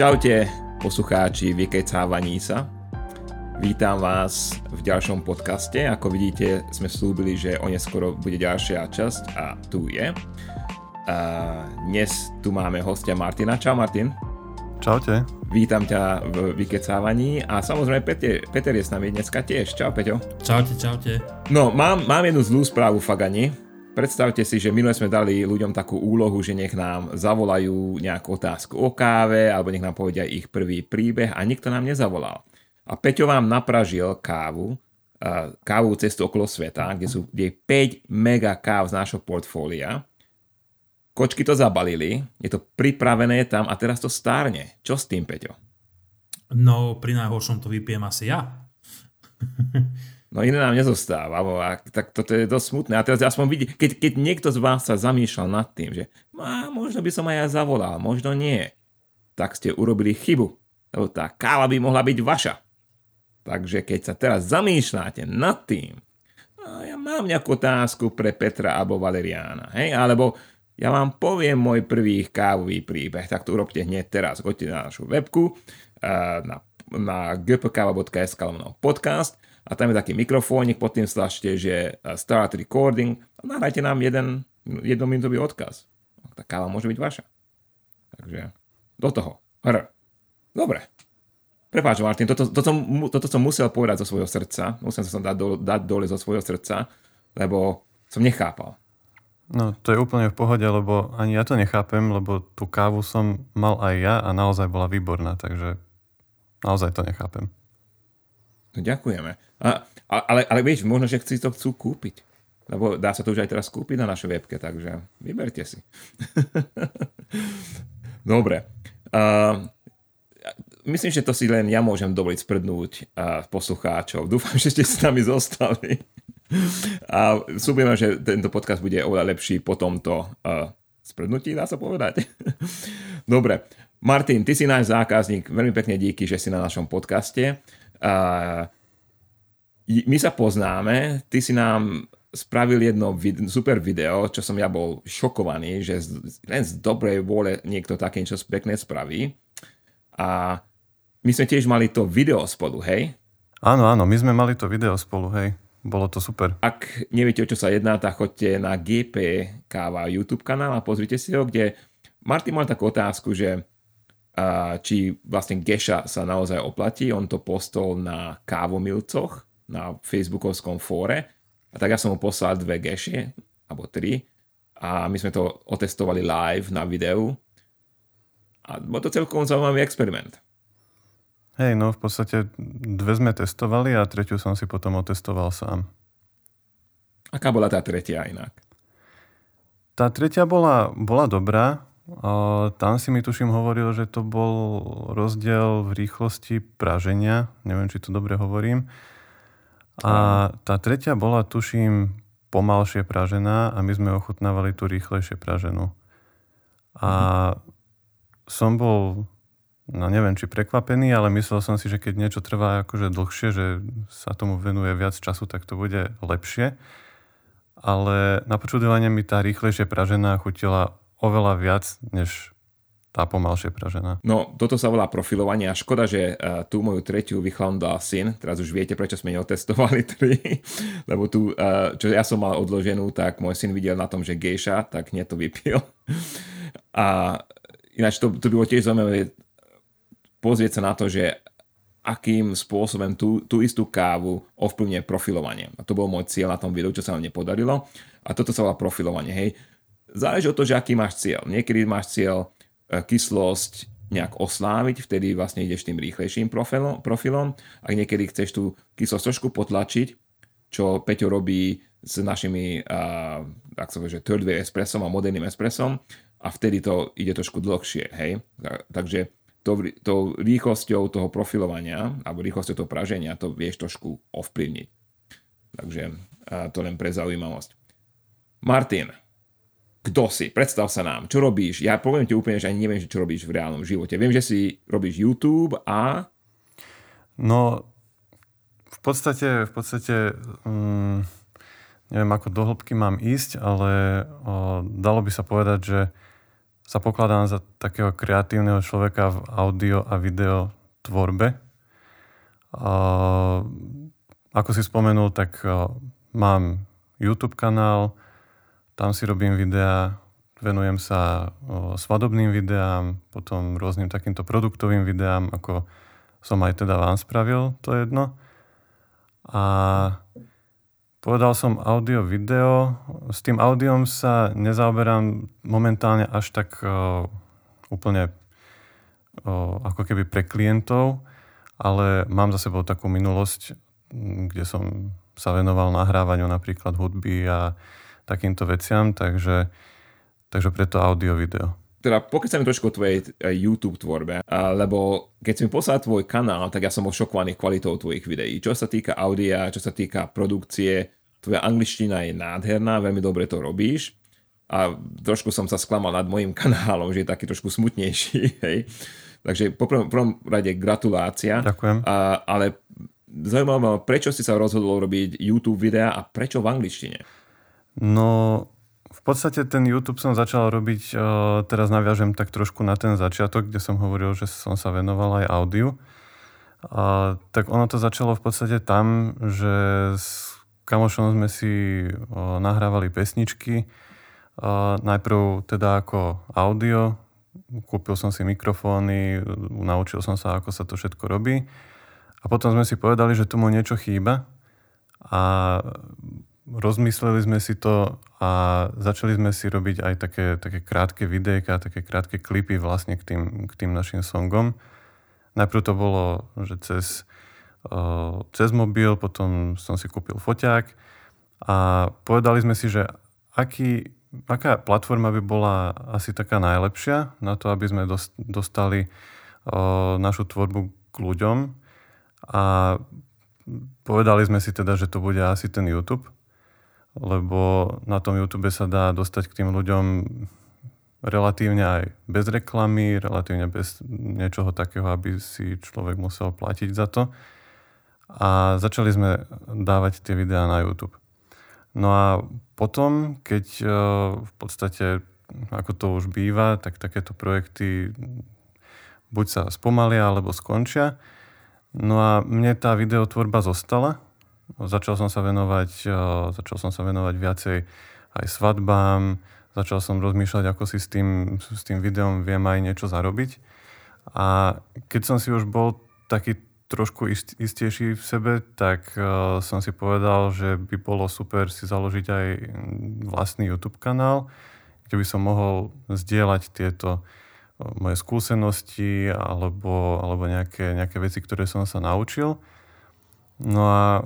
Čaute, poslucháči vykecávaní sa. Vítam vás v ďalšom podcaste. Ako vidíte, sme slúbili, že oneskoro bude ďalšia časť a tu je. A dnes tu máme hostia Martina. Čau Martin. Čaute. Vítam ťa v vykecávaní a samozrejme Peter, Peter je s nami dneska tiež. Čau Peťo. Čaute, čaute. No, mám, mám jednu zlú správu, Fagani. Predstavte si, že minule sme dali ľuďom takú úlohu, že nech nám zavolajú nejakú otázku o káve alebo nech nám povedia ich prvý príbeh a nikto nám nezavolal. A Peťo vám napražil kávu, kávu cestu okolo sveta, kde sú kde je 5 mega káv z nášho portfólia. Kočky to zabalili, je to pripravené tam a teraz to stárne. Čo s tým, Peťo? No, pri najhoršom to vypijem asi ja. No iné nám nezostáva, a tak toto je dosť smutné. A teraz aspoň vidí, keď, keď niekto z vás sa zamýšľal nad tým, že a možno by som aj ja zavolal, možno nie, tak ste urobili chybu, lebo tá káva by mohla byť vaša. Takže keď sa teraz zamýšľate nad tým, a ja mám nejakú otázku pre Petra alebo Valeriána, hej, alebo ja vám poviem môj prvý kávový príbeh, tak to urobte hneď teraz. Choďte na našu webku, na, na gpkava.sk podcast a tam je taký mikrofónik, pod tým stlačte, že uh, start recording a nahrajte nám jeden jednominútový odkaz. Tá káva môže byť vaša. Takže do toho. Hr. Dobre. Prepáč, Martin, toto, toto, toto som musel povedať zo svojho srdca. Musel som dať, do, dať dole zo svojho srdca, lebo som nechápal. No, to je úplne v pohode, lebo ani ja to nechápem, lebo tú kávu som mal aj ja a naozaj bola výborná, takže naozaj to nechápem. No, ďakujeme. A, ale, ale vieš, možno, že si to chcú kúpiť. Lebo dá sa to už aj teraz kúpiť na našej webke, takže vyberte si. Dobre. Uh, myslím, že to si len ja môžem dovoliť sprednúť uh, poslucháčov. Dúfam, že ste s nami zostali. A súbujeme, že tento podcast bude oveľa lepší po tomto uh, sprednutí, dá sa povedať. Dobre. Martin, ty si náš zákazník. Veľmi pekne díky, že si na našom podcaste. Uh, my sa poznáme, ty si nám spravil jedno vid- super video, čo som ja bol šokovaný, že z, len z dobrej vôle niekto také niečo pekné spraví. A my sme tiež mali to video spolu, hej? Áno, áno, my sme mali to video spolu, hej. Bolo to super. Ak neviete, o čo sa jedná, tak choďte na GP Káva YouTube kanál a pozrite si ho, kde Martin mal takú otázku, že a, či vlastne Geša sa naozaj oplatí. On to postol na kávomilcoch, na facebookovskom fóre. A tak ja som mu poslal dve geše, alebo tri. A my sme to otestovali live na videu. A bol to celkom zaujímavý experiment. Hej, no v podstate dve sme testovali a tretiu som si potom otestoval sám. Aká bola tá tretia inak? Tá tretia bola, bola dobrá. Tam si mi tuším hovoril, že to bol rozdiel v rýchlosti praženia. Neviem, či to dobre hovorím. A tá tretia bola, tuším, pomalšie pražená a my sme ochutnávali tú rýchlejšie praženú. A som bol, no neviem, či prekvapený, ale myslel som si, že keď niečo trvá akože dlhšie, že sa tomu venuje viac času, tak to bude lepšie. Ale na počudovanie mi tá rýchlejšie pražená chutila oveľa viac, než tá pomalšie pražená. No, toto sa volá profilovanie a škoda, že uh, tú moju tretiu vychlandal syn. Teraz už viete, prečo sme neotestovali tri. Lebo tu, uh, čo ja som mal odloženú, tak môj syn videl na tom, že gejša, tak nie to vypil. a ináč to, to bolo tiež zaujímavé pozrieť sa na to, že akým spôsobom tú, tú istú kávu ovplyvňuje profilovanie. A to bol môj cieľ na tom videu, čo sa nám nepodarilo. A toto sa volá profilovanie. Hej. Záleží od toho, že aký máš cieľ. Niekedy máš cieľ kyslosť nejak osláviť, vtedy vlastne ideš tým rýchlejším profilom, profilom. Ak niekedy chceš tú kyslosť trošku potlačiť, čo Peťo robí s našimi, uh, tak sa povie, že third wave espressom a moderným espressom a vtedy to ide trošku dlhšie, hej. Takže to, to rýchlosťou toho profilovania alebo rýchlosťou toho praženia to vieš trošku ovplyvniť. Takže uh, to len pre zaujímavosť. Martin, kto si, predstav sa nám, čo robíš. Ja poviem ti úplne, že ani neviem, čo robíš v reálnom živote. Viem, že si robíš YouTube a... No, v podstate, v podstate um, neviem, ako do mám ísť, ale o, dalo by sa povedať, že sa pokladám za takého kreatívneho človeka v audio a video tvorbe. Ako si spomenul, tak mám YouTube kanál, tam si robím videá, venujem sa svadobným videám, potom rôznym takýmto produktovým videám, ako som aj teda vám spravil, to jedno. A Povedal som audio, video. S tým audiom sa nezaoberám momentálne až tak úplne ako keby pre klientov, ale mám za sebou takú minulosť, kde som sa venoval nahrávaniu napríklad hudby a takýmto veciam, takže, takže preto audio, video. Teda mi trošku o tvojej YouTube tvorbe, lebo keď si mi poslal tvoj kanál, tak ja som bol šokovaný kvalitou tvojich videí. Čo sa týka audia, čo sa týka produkcie, tvoja angličtina je nádherná, veľmi dobre to robíš. A trošku som sa sklamal nad mojim kanálom, že je taký trošku smutnejší. Hej. Takže po prvom, prvom rade gratulácia. Ďakujem. A, ale zaujímavé ma, prečo si sa rozhodol robiť YouTube videa a prečo v angličtine? No, v podstate ten YouTube som začal robiť, teraz naviažem tak trošku na ten začiatok, kde som hovoril, že som sa venoval aj audiu. A, tak ono to začalo v podstate tam, že s kamošom sme si o, nahrávali pesničky. O, najprv teda ako audio, kúpil som si mikrofóny, naučil som sa, ako sa to všetko robí. A potom sme si povedali, že tu mu niečo chýba a rozmysleli sme si to a začali sme si robiť aj také, také krátke videjka, také krátke klipy vlastne k tým, k tým našim songom. Najprv to bolo, že cez, cez mobil, potom som si kúpil foťák a povedali sme si, že aký, aká platforma by bola asi taká najlepšia na to, aby sme dostali našu tvorbu k ľuďom. A povedali sme si teda, že to bude asi ten YouTube, lebo na tom YouTube sa dá dostať k tým ľuďom relatívne aj bez reklamy, relatívne bez niečoho takého, aby si človek musel platiť za to. A začali sme dávať tie videá na YouTube. No a potom, keď e, v podstate, ako to už býva, tak takéto projekty buď sa spomalia, alebo skončia. No a mne tá videotvorba zostala, Začal som sa venovať, eh, začal som sa venovať viacej aj svadbám, začal som rozmýšľať, ako si s tým, s tým videom viem aj niečo zarobiť. A keď som si už bol taký trošku ist, istejší v sebe, tak uh, som si povedal, že by bolo super si založiť aj vlastný YouTube kanál, kde by som mohol zdieľať tieto uh, moje skúsenosti alebo, alebo nejaké, nejaké veci, ktoré som sa naučil. No a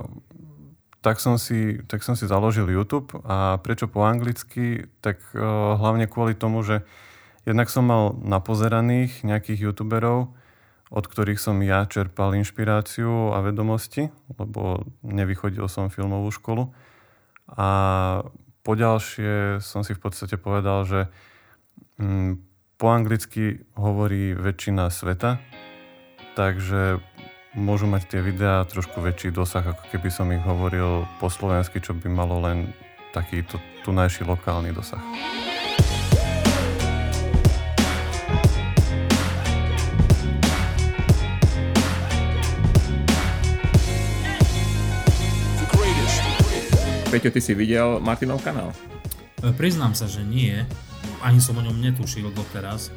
tak som, si, tak som si založil YouTube a prečo po anglicky? Tak uh, hlavne kvôli tomu, že jednak som mal napozeraných nejakých youtuberov, od ktorých som ja čerpal inšpiráciu a vedomosti, lebo nevychodil som filmovú školu. A poďalšie som si v podstate povedal, že mm, po anglicky hovorí väčšina sveta, takže môžu mať tie videá trošku väčší dosah, ako keby som ich hovoril po slovensky, čo by malo len taký tunajší lokálny dosah. Peťo, ty si videl Martinov kanál? E, priznám sa, že nie. Ani som o ňom netušil doteraz.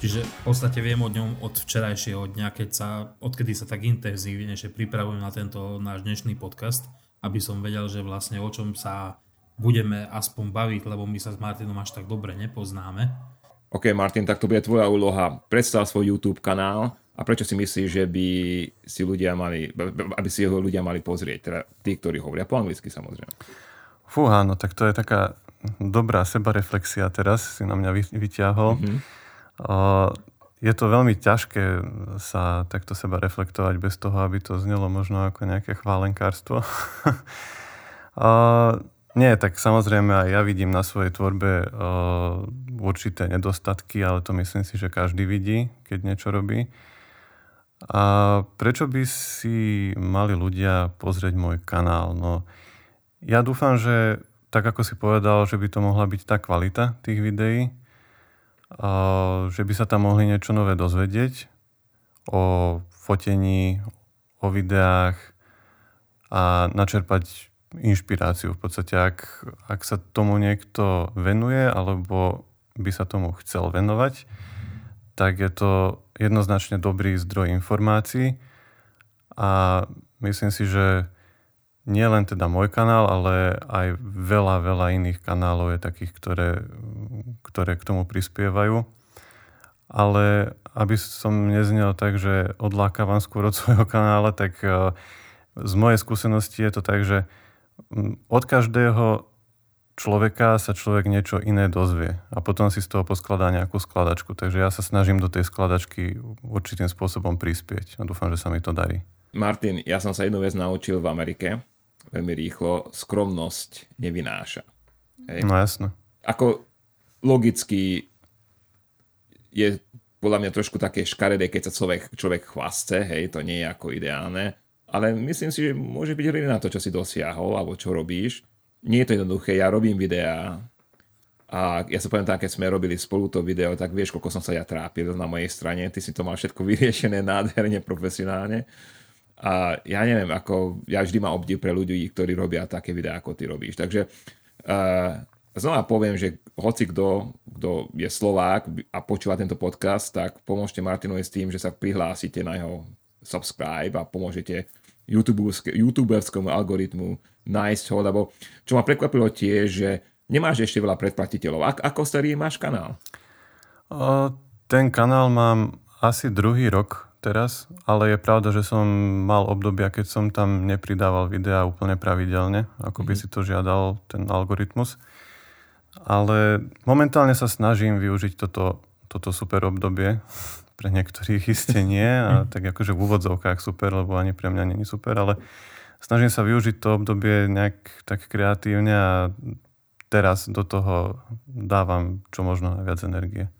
Čiže v podstate viem o ňom od včerajšieho dňa, keď sa, odkedy sa tak intenzívnejšie pripravujem na tento náš dnešný podcast, aby som vedel, že vlastne o čom sa budeme aspoň baviť, lebo my sa s Martinom až tak dobre nepoznáme. OK, Martin, tak to bude tvoja úloha. Predstav svoj YouTube kanál a prečo si myslíš, že by si ľudia mali, aby si ho ľudia mali pozrieť, teda tí, ktorí hovoria po anglicky samozrejme. Fúha, no tak to je taká dobrá sebareflexia teraz, si na mňa vyťahol. Mm-hmm. Je to veľmi ťažké sa takto seba reflektovať bez toho, aby to znelo možno ako nejaké chválenkárstvo. Nie, tak samozrejme aj ja vidím na svojej tvorbe určité nedostatky, ale to myslím si, že každý vidí, keď niečo robí. A prečo by si mali ľudia pozrieť môj kanál? No, ja dúfam, že tak ako si povedal, že by to mohla byť tá kvalita tých videí, že by sa tam mohli niečo nové dozvedieť o fotení, o videách a načerpať inšpiráciu. V podstate, ak, ak sa tomu niekto venuje alebo by sa tomu chcel venovať, tak je to jednoznačne dobrý zdroj informácií a myslím si, že nie len teda môj kanál, ale aj veľa, veľa iných kanálov je takých, ktoré, ktoré k tomu prispievajú. Ale aby som neznel tak, že odlákavam skôr od svojho kanála, tak e, z mojej skúsenosti je to tak, že od každého človeka sa človek niečo iné dozvie a potom si z toho poskladá nejakú skladačku. Takže ja sa snažím do tej skladačky určitým spôsobom prispieť a dúfam, že sa mi to darí. Martin, ja som sa jednu vec naučil v Amerike veľmi rýchlo, skromnosť nevynáša. Hej. No jasno. Ako logicky je podľa mňa trošku také škaredé, keď sa človek, človek chvasce, hej, to nie je ako ideálne, ale myslím si, že môže byť hrdý na to, čo si dosiahol alebo čo robíš. Nie je to jednoduché, ja robím videá a ja sa poviem tak, keď sme robili spolu to video, tak vieš, koľko som sa ja trápil na mojej strane, ty si to mal všetko vyriešené nádherne, profesionálne. A ja neviem, ako, ja vždy mám obdiv pre ľudí, ktorí robia také videá, ako ty robíš. Takže uh, znova poviem, že hoci kto, kto je Slovák a počúva tento podcast, tak pomôžte Martinovi s tým, že sa prihlásite na jeho subscribe a pomôžete youtuberskému algoritmu nájsť ho, lebo čo ma prekvapilo tiež, že nemáš ešte veľa predplatiteľov. Ak, ako starý máš kanál? O, ten kanál mám asi druhý rok teraz, ale je pravda, že som mal obdobia, keď som tam nepridával videá úplne pravidelne, ako by mm. si to žiadal ten algoritmus. Ale momentálne sa snažím využiť toto, toto super obdobie. Pre niektorých iste nie, a tak akože v úvodzovkách super, lebo ani pre mňa není super, ale snažím sa využiť to obdobie nejak tak kreatívne a teraz do toho dávam čo možno najviac energie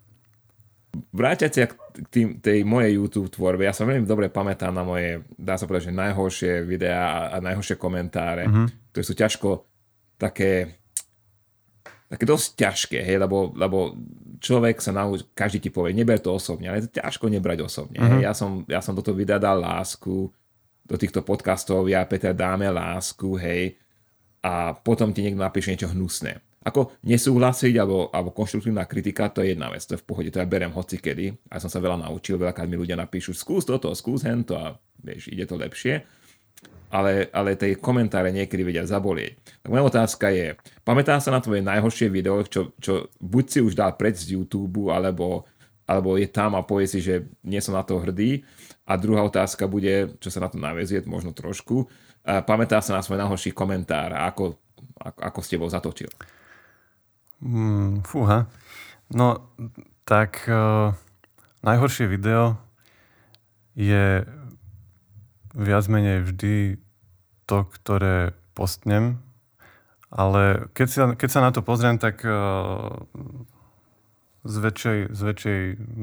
vráťať sa k tým, tej mojej YouTube tvorbe, ja sa veľmi dobre pamätám na moje, dá sa povedať, že najhoršie videá a najhoršie komentáre, mm-hmm. ktoré sú ťažko také také dosť ťažké, hej, lebo, lebo človek sa naučí, každý ti povie, neber to osobne, ale je to ťažko nebrať osobne. Mm-hmm. Hej. Ja, som, ja som do toho videa dal lásku, do týchto podcastov ja Peter dáme lásku, hej, a potom ti niekto napíše niečo hnusné. Ako nesúhlasiť alebo, alebo konštruktívna kritika, to je jedna vec, to je v pohode, to ja berem hoci kedy. A som sa veľa naučil, veľakrát mi ľudia napíšu, skús toto, skús hento a vieš, ide to lepšie. Ale, ale tie komentáre niekedy vedia zabolieť. Tak moja otázka je, pamätá sa na tvoje najhoršie video, čo, čo buď si už dal pred z YouTube, alebo, alebo je tam a povie si, že nie som na to hrdý. A druhá otázka bude, čo sa na to navezie, možno trošku, pamätá sa na svoj najhorší komentár a ako, ako, ako s tebou zatočil. Hmm, fúha. No, tak uh, najhoršie video je viac menej vždy to, ktoré postnem, ale keď sa, keď sa na to pozriem, tak uh, z, väčšej, z väčšej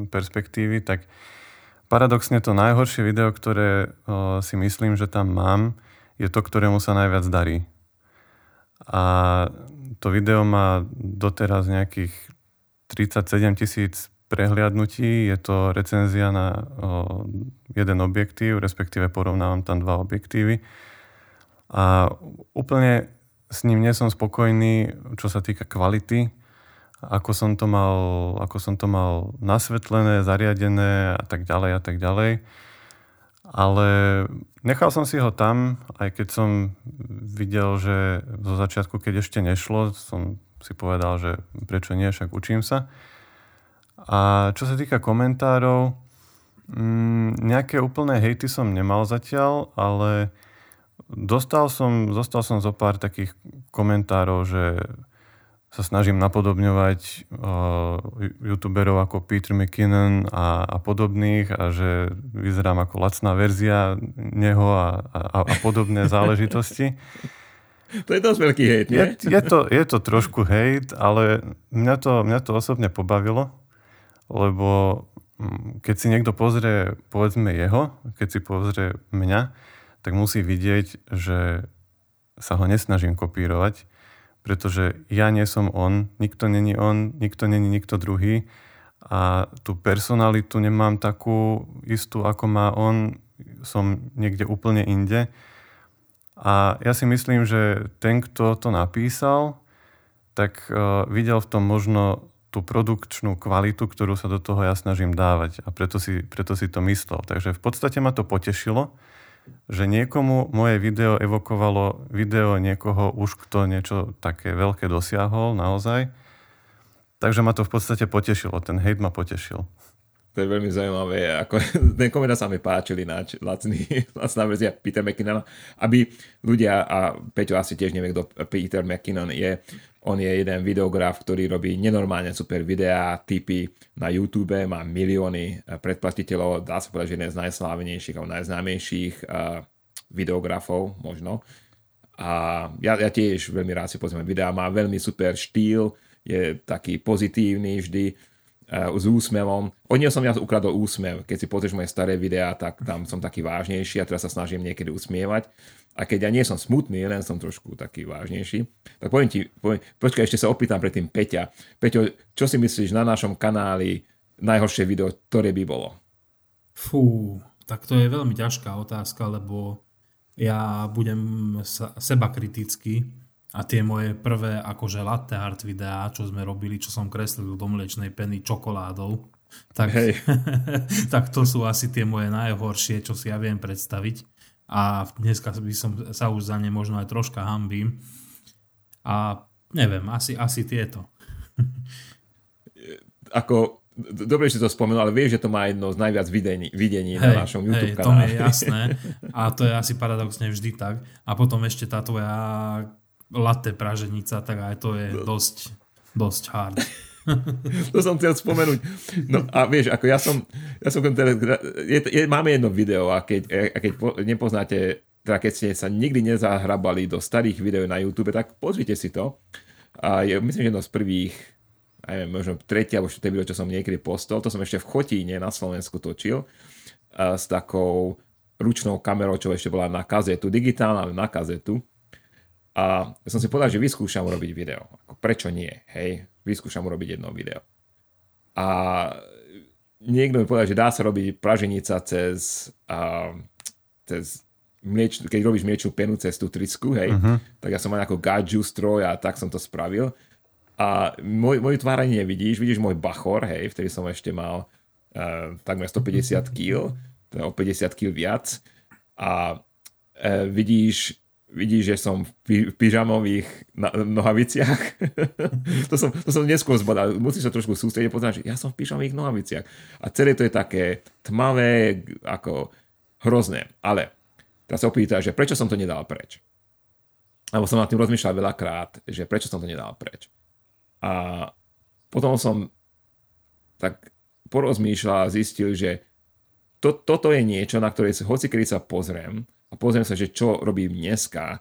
perspektívy, tak paradoxne to najhoršie video, ktoré uh, si myslím, že tam mám, je to, ktorému sa najviac darí. A to video má doteraz nejakých 37 tisíc prehliadnutí. Je to recenzia na o, jeden objektív, respektíve porovnávam tam dva objektívy. A úplne s ním nie som spokojný, čo sa týka kvality, ako som to mal, ako som to mal nasvetlené, zariadené a tak ďalej a tak ďalej. Ale nechal som si ho tam, aj keď som videl, že zo začiatku, keď ešte nešlo, som si povedal, že prečo nie, však učím sa. A čo sa týka komentárov, mm, nejaké úplné hejty som nemal zatiaľ, ale dostal som, dostal som zo pár takých komentárov, že sa snažím napodobňovať uh, youtuberov ako Peter McKinnon a, a podobných a že vyzerám ako lacná verzia neho a, a, a podobné záležitosti. To je dosť veľký hejt, nie? Je, je, to, je to trošku hejt, ale mňa to, mňa to osobne pobavilo, lebo mm, keď si niekto pozrie, povedzme jeho, keď si pozrie mňa, tak musí vidieť, že sa ho nesnažím kopírovať, pretože ja nie som on, nikto není on, nikto není nikto druhý a tú personalitu nemám takú istú, ako má on, som niekde úplne inde. A ja si myslím, že ten, kto to napísal, tak uh, videl v tom možno tú produkčnú kvalitu, ktorú sa do toho ja snažím dávať. A preto si, preto si to myslel. Takže v podstate ma to potešilo, že niekomu moje video evokovalo video niekoho už, kto niečo také veľké dosiahol naozaj. Takže ma to v podstate potešilo. Ten hate ma potešil. To je veľmi zaujímavé. Ako, ten komentár sa mi páčil ináč, lacný, lacná verzia Peter McKinnon, aby ľudia, a Peťo asi tiež nevie, kto Peter McKinnon je, on je jeden videograf, ktorý robí nenormálne super videá, typy na YouTube, má milióny predplatiteľov, dá sa povedať, že jeden z najslávnejších alebo najznámejších uh, videografov možno. A ja, ja tiež veľmi rád si pozriem videá, má veľmi super štýl, je taký pozitívny vždy, s úsmevom. Od neho som ja ukradol úsmev. Keď si pozrieš moje staré videá, tak tam som taký vážnejší a teraz sa snažím niekedy usmievať. A keď ja nie som smutný, len som trošku taký vážnejší, tak poviem ti, poviem, počkaj, ešte sa opýtam predtým Peťa. Peťo, čo si myslíš na našom kanáli najhoršie video, ktoré by bolo? Fú, tak to je veľmi ťažká otázka, lebo ja budem seba kritický a tie moje prvé akože latte art videá, čo sme robili, čo som kreslil do mliečnej peny čokoládou, tak, Hej. tak to sú asi tie moje najhoršie, čo si ja viem predstaviť. A dneska by som sa už za ne možno aj troška hambím. A neviem, asi, asi tieto. Ako dobre, že to spomenul, ale vieš, že to má jedno z najviac videní, videní hej, na našom YouTube hej, kanále. to je jasné. A to je asi paradoxne vždy tak. A potom ešte tá tvoja latte praženica, tak aj to je dosť, dosť hard. to som chcel spomenúť. No a vieš, ako ja som, ja som teda, je, je, máme jedno video a keď, a keď po, nepoznáte, teda keď ste sa nikdy nezahrabali do starých videí na YouTube, tak pozrite si to. A je, myslím, že jedno z prvých, neviem, možno tretie alebo štvrté video, čo som niekedy postol, to som ešte v Chotíne na Slovensku točil a s takou ručnou kamerou, čo ešte bola na kazetu, digitálna, ale na kazetu a ja som si povedal, že vyskúšam urobiť video. Ako prečo nie? Hej, vyskúšam urobiť jedno video. A niekto mi povedal, že dá sa robiť praženica cez, uh, cez mlieč, keď robíš mliečnú penu cez tú trisku, hej, uh-huh. tak ja som mal ako gadžu stroj a tak som to spravil. A môj, moju tvár ani nevidíš, vidíš môj bachor, hej, vtedy som ešte mal uh, takmer 150 kg, teda o 50 kg viac. A uh, vidíš vidíš, že som v pyžamových nohaviciach. to, som, to som neskôr zbadal. Musíš sa trošku sústrediť, poznať, že ja som v pyžamových nohaviciach. A celé to je také tmavé, ako hrozné. Ale teraz sa opýta, že prečo som to nedal preč. Lebo som nad tým rozmýšľal veľakrát, že prečo som to nedal preč. A potom som tak porozmýšľal a zistil, že to, toto je niečo, na ktoré hoci kedy sa pozriem, a pozriem sa, že čo robím dneska,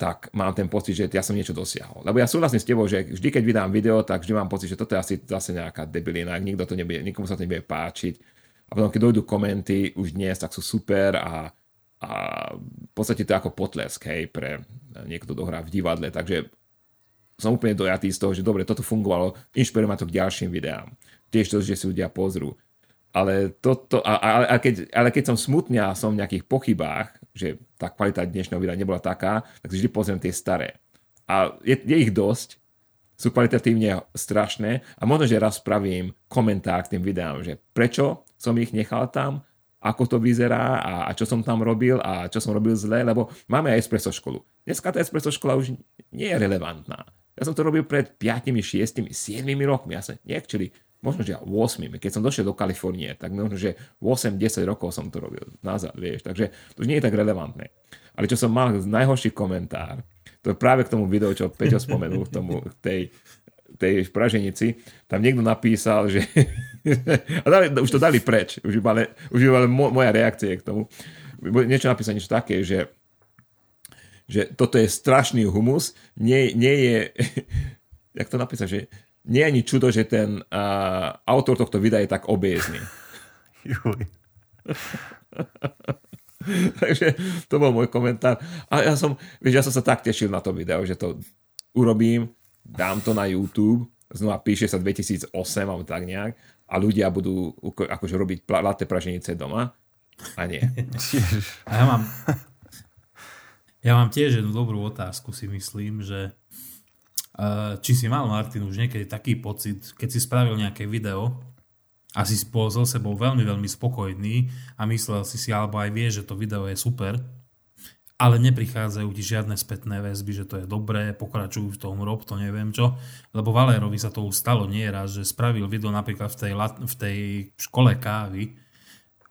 tak mám ten pocit, že ja som niečo dosiahol. Lebo ja súhlasím s tebou, že vždy, keď vydám video, tak vždy mám pocit, že toto je asi zase nejaká debilina, nikto to nebude, nikomu sa to nebude páčiť. A potom, keď dojdú komenty už dnes, tak sú super a, a v podstate to je ako potlesk, hej, pre niekto, kto hrá v divadle. Takže som úplne dojatý z toho, že dobre, toto fungovalo, inšpiruje ma to k ďalším videám. Tiež to, že si ľudia pozrú ale, toto, a, a, a keď, ale keď som smutný a som v nejakých pochybách, že tá kvalita dnešného videa nebola taká, tak vždy pozriem tie staré. A je, je ich dosť, sú kvalitatívne strašné a možno, že raz spravím komentár k tým videám, že prečo som ich nechal tam, ako to vyzerá a, a čo som tam robil a čo som robil zle, lebo máme aj espresso školu. Dneska tá espresso škola už nie je relevantná. Ja som to robil pred 5, 6, 7 rokmi. Ja som niekčili možno že 8, keď som došiel do Kalifornie, tak možno, že 8-10 rokov som to robil nazad, vieš, takže to už nie je tak relevantné. Ale čo som mal najhorší komentár, to je práve k tomu videu, čo Peťo spomenul, k tomu, tej, tej praženici, tam niekto napísal, že a dali, už to dali preč, už iba, už iba moja reakcia k tomu. Niečo napísať niečo také, že že toto je strašný humus, nie, nie je, jak to napísať, že nie je ani čudo, že ten uh, autor tohto videa je tak obézny. Takže to bol môj komentár. A ja som, vieš, ja som sa tak tešil na to video, že to urobím, dám to na YouTube znova píše sa 2008 alebo tak nejak a ľudia budú akože robiť latte praženice doma a nie. a ja mám, ja mám tiež jednu dobrú otázku, si myslím, že či si mal, Martin, už niekedy taký pocit, keď si spravil nejaké video a si bol so sebou veľmi, veľmi spokojný a myslel si si, alebo aj vie, že to video je super, ale neprichádzajú ti žiadne spätné väzby, že to je dobré, pokračujú v tom, rob to, neviem čo. Lebo Valérovi sa to už stalo nieraz, že spravil video napríklad v tej, v tej škole kávy,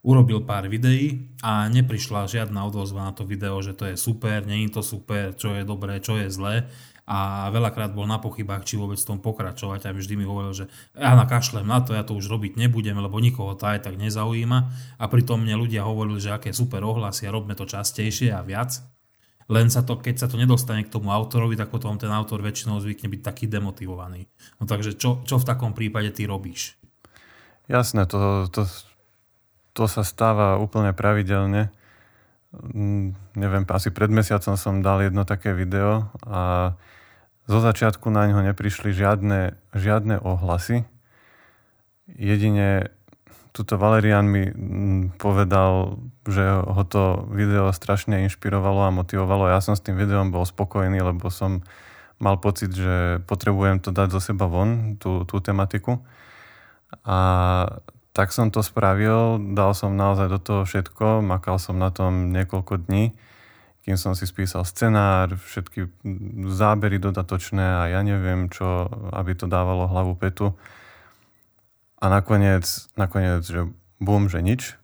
urobil pár videí a neprišla žiadna odozva na to video, že to je super, je to super, čo je dobré, čo je zlé a veľakrát bol na pochybách, či vôbec tom pokračovať a vždy mi hovoril, že ja nakašlem na to, ja to už robiť nebudem, lebo nikoho to aj tak nezaujíma a pritom mne ľudia hovorili, že aké super ohlasy a robme to častejšie a viac. Len sa to, keď sa to nedostane k tomu autorovi, tak potom ten autor väčšinou zvykne byť taký demotivovaný. No takže čo, čo v takom prípade ty robíš? Jasné, to, to, to sa stáva úplne pravidelne. Mm, neviem, asi pred mesiacom som dal jedno také video a zo začiatku na ňo neprišli žiadne, žiadne ohlasy. Jedine tuto Valerian mi mm, povedal, že ho to video strašne inšpirovalo a motivovalo. Ja som s tým videom bol spokojný, lebo som mal pocit, že potrebujem to dať zo seba von, tú, tú tematiku. A tak som to spravil, dal som naozaj do toho všetko, makal som na tom niekoľko dní kým som si spísal scenár, všetky zábery dodatočné a ja neviem čo, aby to dávalo hlavu petu. A nakoniec, nakoniec že bum, že nič.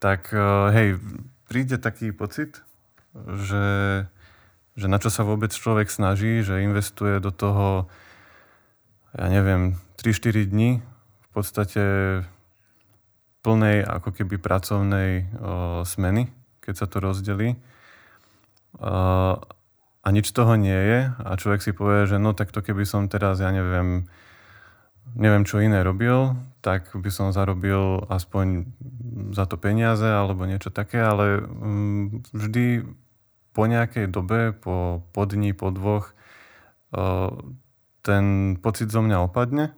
Tak eh, hej, príde taký pocit, že, že na čo sa vôbec človek snaží, že investuje do toho, ja neviem, 3-4 dní v podstate plnej ako keby pracovnej o, eh, smeny, keď sa to rozdelí a nič toho nie je. A človek si povie, že no tak to keby som teraz, ja neviem, neviem čo iné robil, tak by som zarobil aspoň za to peniaze alebo niečo také, ale mm, vždy po nejakej dobe, po, po dni, po dvoch, ten pocit zo mňa opadne.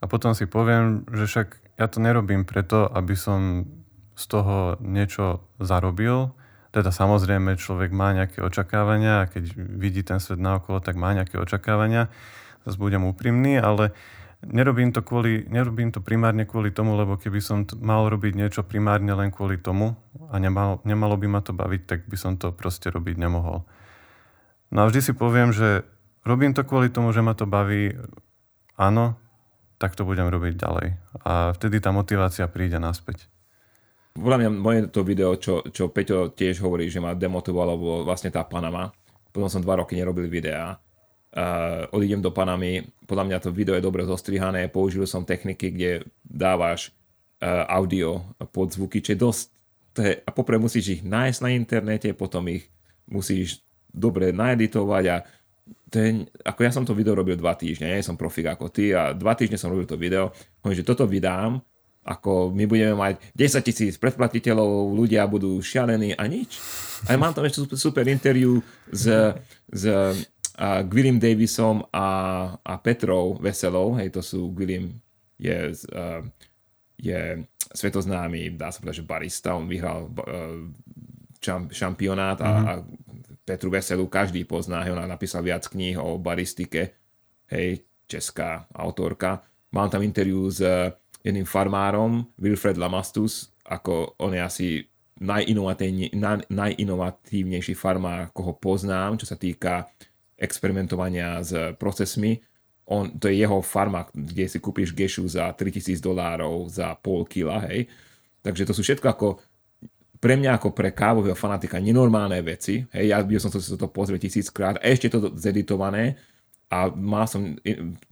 A potom si poviem, že však ja to nerobím preto, aby som z toho niečo zarobil, teda samozrejme človek má nejaké očakávania a keď vidí ten svet naokolo, tak má nejaké očakávania. Zase budem úprimný, ale nerobím to, kvôli, nerobím to primárne kvôli tomu, lebo keby som t- mal robiť niečo primárne len kvôli tomu a nemal, nemalo by ma to baviť, tak by som to proste robiť nemohol. No a vždy si poviem, že robím to kvôli tomu, že ma to baví, áno, tak to budem robiť ďalej. A vtedy tá motivácia príde naspäť. Podľa mňa moje to video, čo, čo Peťo tiež hovorí, že ma demotivovalo, vlastne tá Panama. Potom som dva roky nerobil videá. Uh, odídem do Panamy, podľa mňa to video je dobre zostrihané, použil som techniky, kde dávaš uh, audio pod zvuky, čo je dosť, to je, a popre musíš ich nájsť na internete, potom ich musíš dobre naeditovať a je, ako ja som to video robil dva týždne, nie som profik ako ty a dva týždne som robil to video, poviem, že toto vydám ako my budeme mať 10 tisíc predplatiteľov, ľudia budú šialení a nič. A mám tam ešte super, super interview s, s a William Davisom a, a Petrou Veselou, hej, to sú William je, uh, je svetoznámy, dá sa povedať, že barista, on vyhral uh, čam, šampionát a, mm-hmm. a Petru Veselu každý pozná, hej, ona napísal viac kníh o baristike, hej, česká autorka. Mám tam interview s jedným farmárom, Wilfred Lamastus, ako on je asi najinovatívnejší farmár, koho poznám, čo sa týka experimentovania s procesmi. On, to je jeho farma, kde si kúpiš gešu za 3000 dolárov za pol kila, hej. Takže to sú všetko ako pre mňa ako pre kávového fanatika nenormálne veci. Hej, ja by som to to pozrieť tisíckrát a ešte to zeditované a mal som,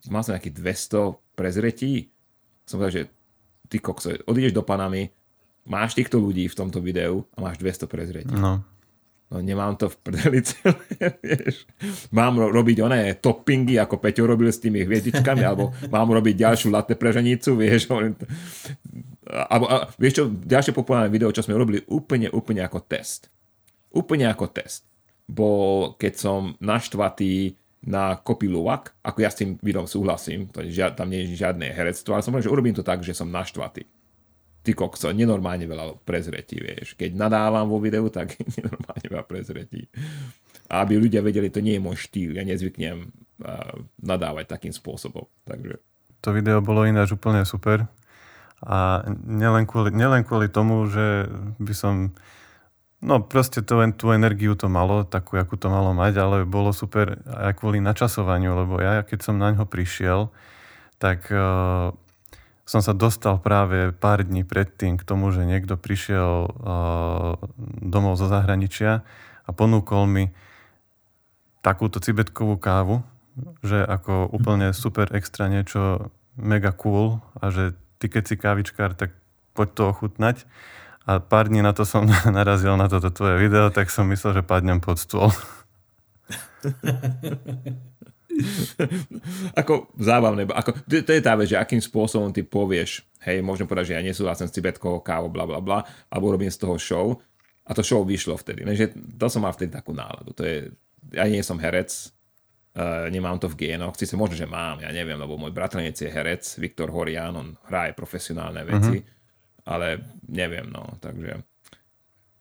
mal som nejakých 200 prezretí som povedal, že ty kokso, odídeš do Panamy, máš týchto ľudí v tomto videu a máš 200 prezretí. No. No nemám to v prdeli celé, vieš. Mám ro- robiť oné toppingy, ako Peťo robil s tými hviezdičkami, alebo mám robiť ďalšiu latte preženicu, vieš. A, a, vieš čo, ďalšie populárne video, čo sme robili úplne, úplne ako test. Úplne ako test. Bol, keď som naštvatý na Copy Luwak, ako ja s tým videom súhlasím, to je, tam nie je žiadne herectvo, ale som povedal, že urobím to tak, že som naštvatý. Ty kokso, nenormálne veľa prezretí, vieš. Keď nadávam vo videu, tak nenormálne veľa prezretí. A aby ľudia vedeli, to nie je môj štýl, ja nezvyknem uh, nadávať takým spôsobom. Takže... To video bolo ináč úplne super. A nielen kvôli, nielen kvôli tomu, že by som No proste to, tú energiu to malo, takú, akú to malo mať, ale bolo super aj kvôli načasovaniu, lebo ja keď som na ňo prišiel, tak uh, som sa dostal práve pár dní predtým k tomu, že niekto prišiel uh, domov zo zahraničia a ponúkol mi takúto cibetkovú kávu, že ako úplne super extra niečo mega cool a že ty keď si kávičkár, tak poď to ochutnať. A pár dní na to som narazil na toto tvoje video, tak som myslel, že padnem pod stôl. ako zábavné, ako, to, to je tá vec, že akým spôsobom ty povieš, hej, môžem povedať, že ja nesúhlasím s Tibetkou kávo, bla bla bla, alebo robím z toho show a to show vyšlo vtedy. Takže to som mal vtedy takú náladu. To je, ja nie som herec, uh, nemám to v génoch, síce možno, že mám, ja neviem, lebo môj bratranec je herec, Viktor Horian, on hraje profesionálne veci. Uh-huh ale neviem, no, takže...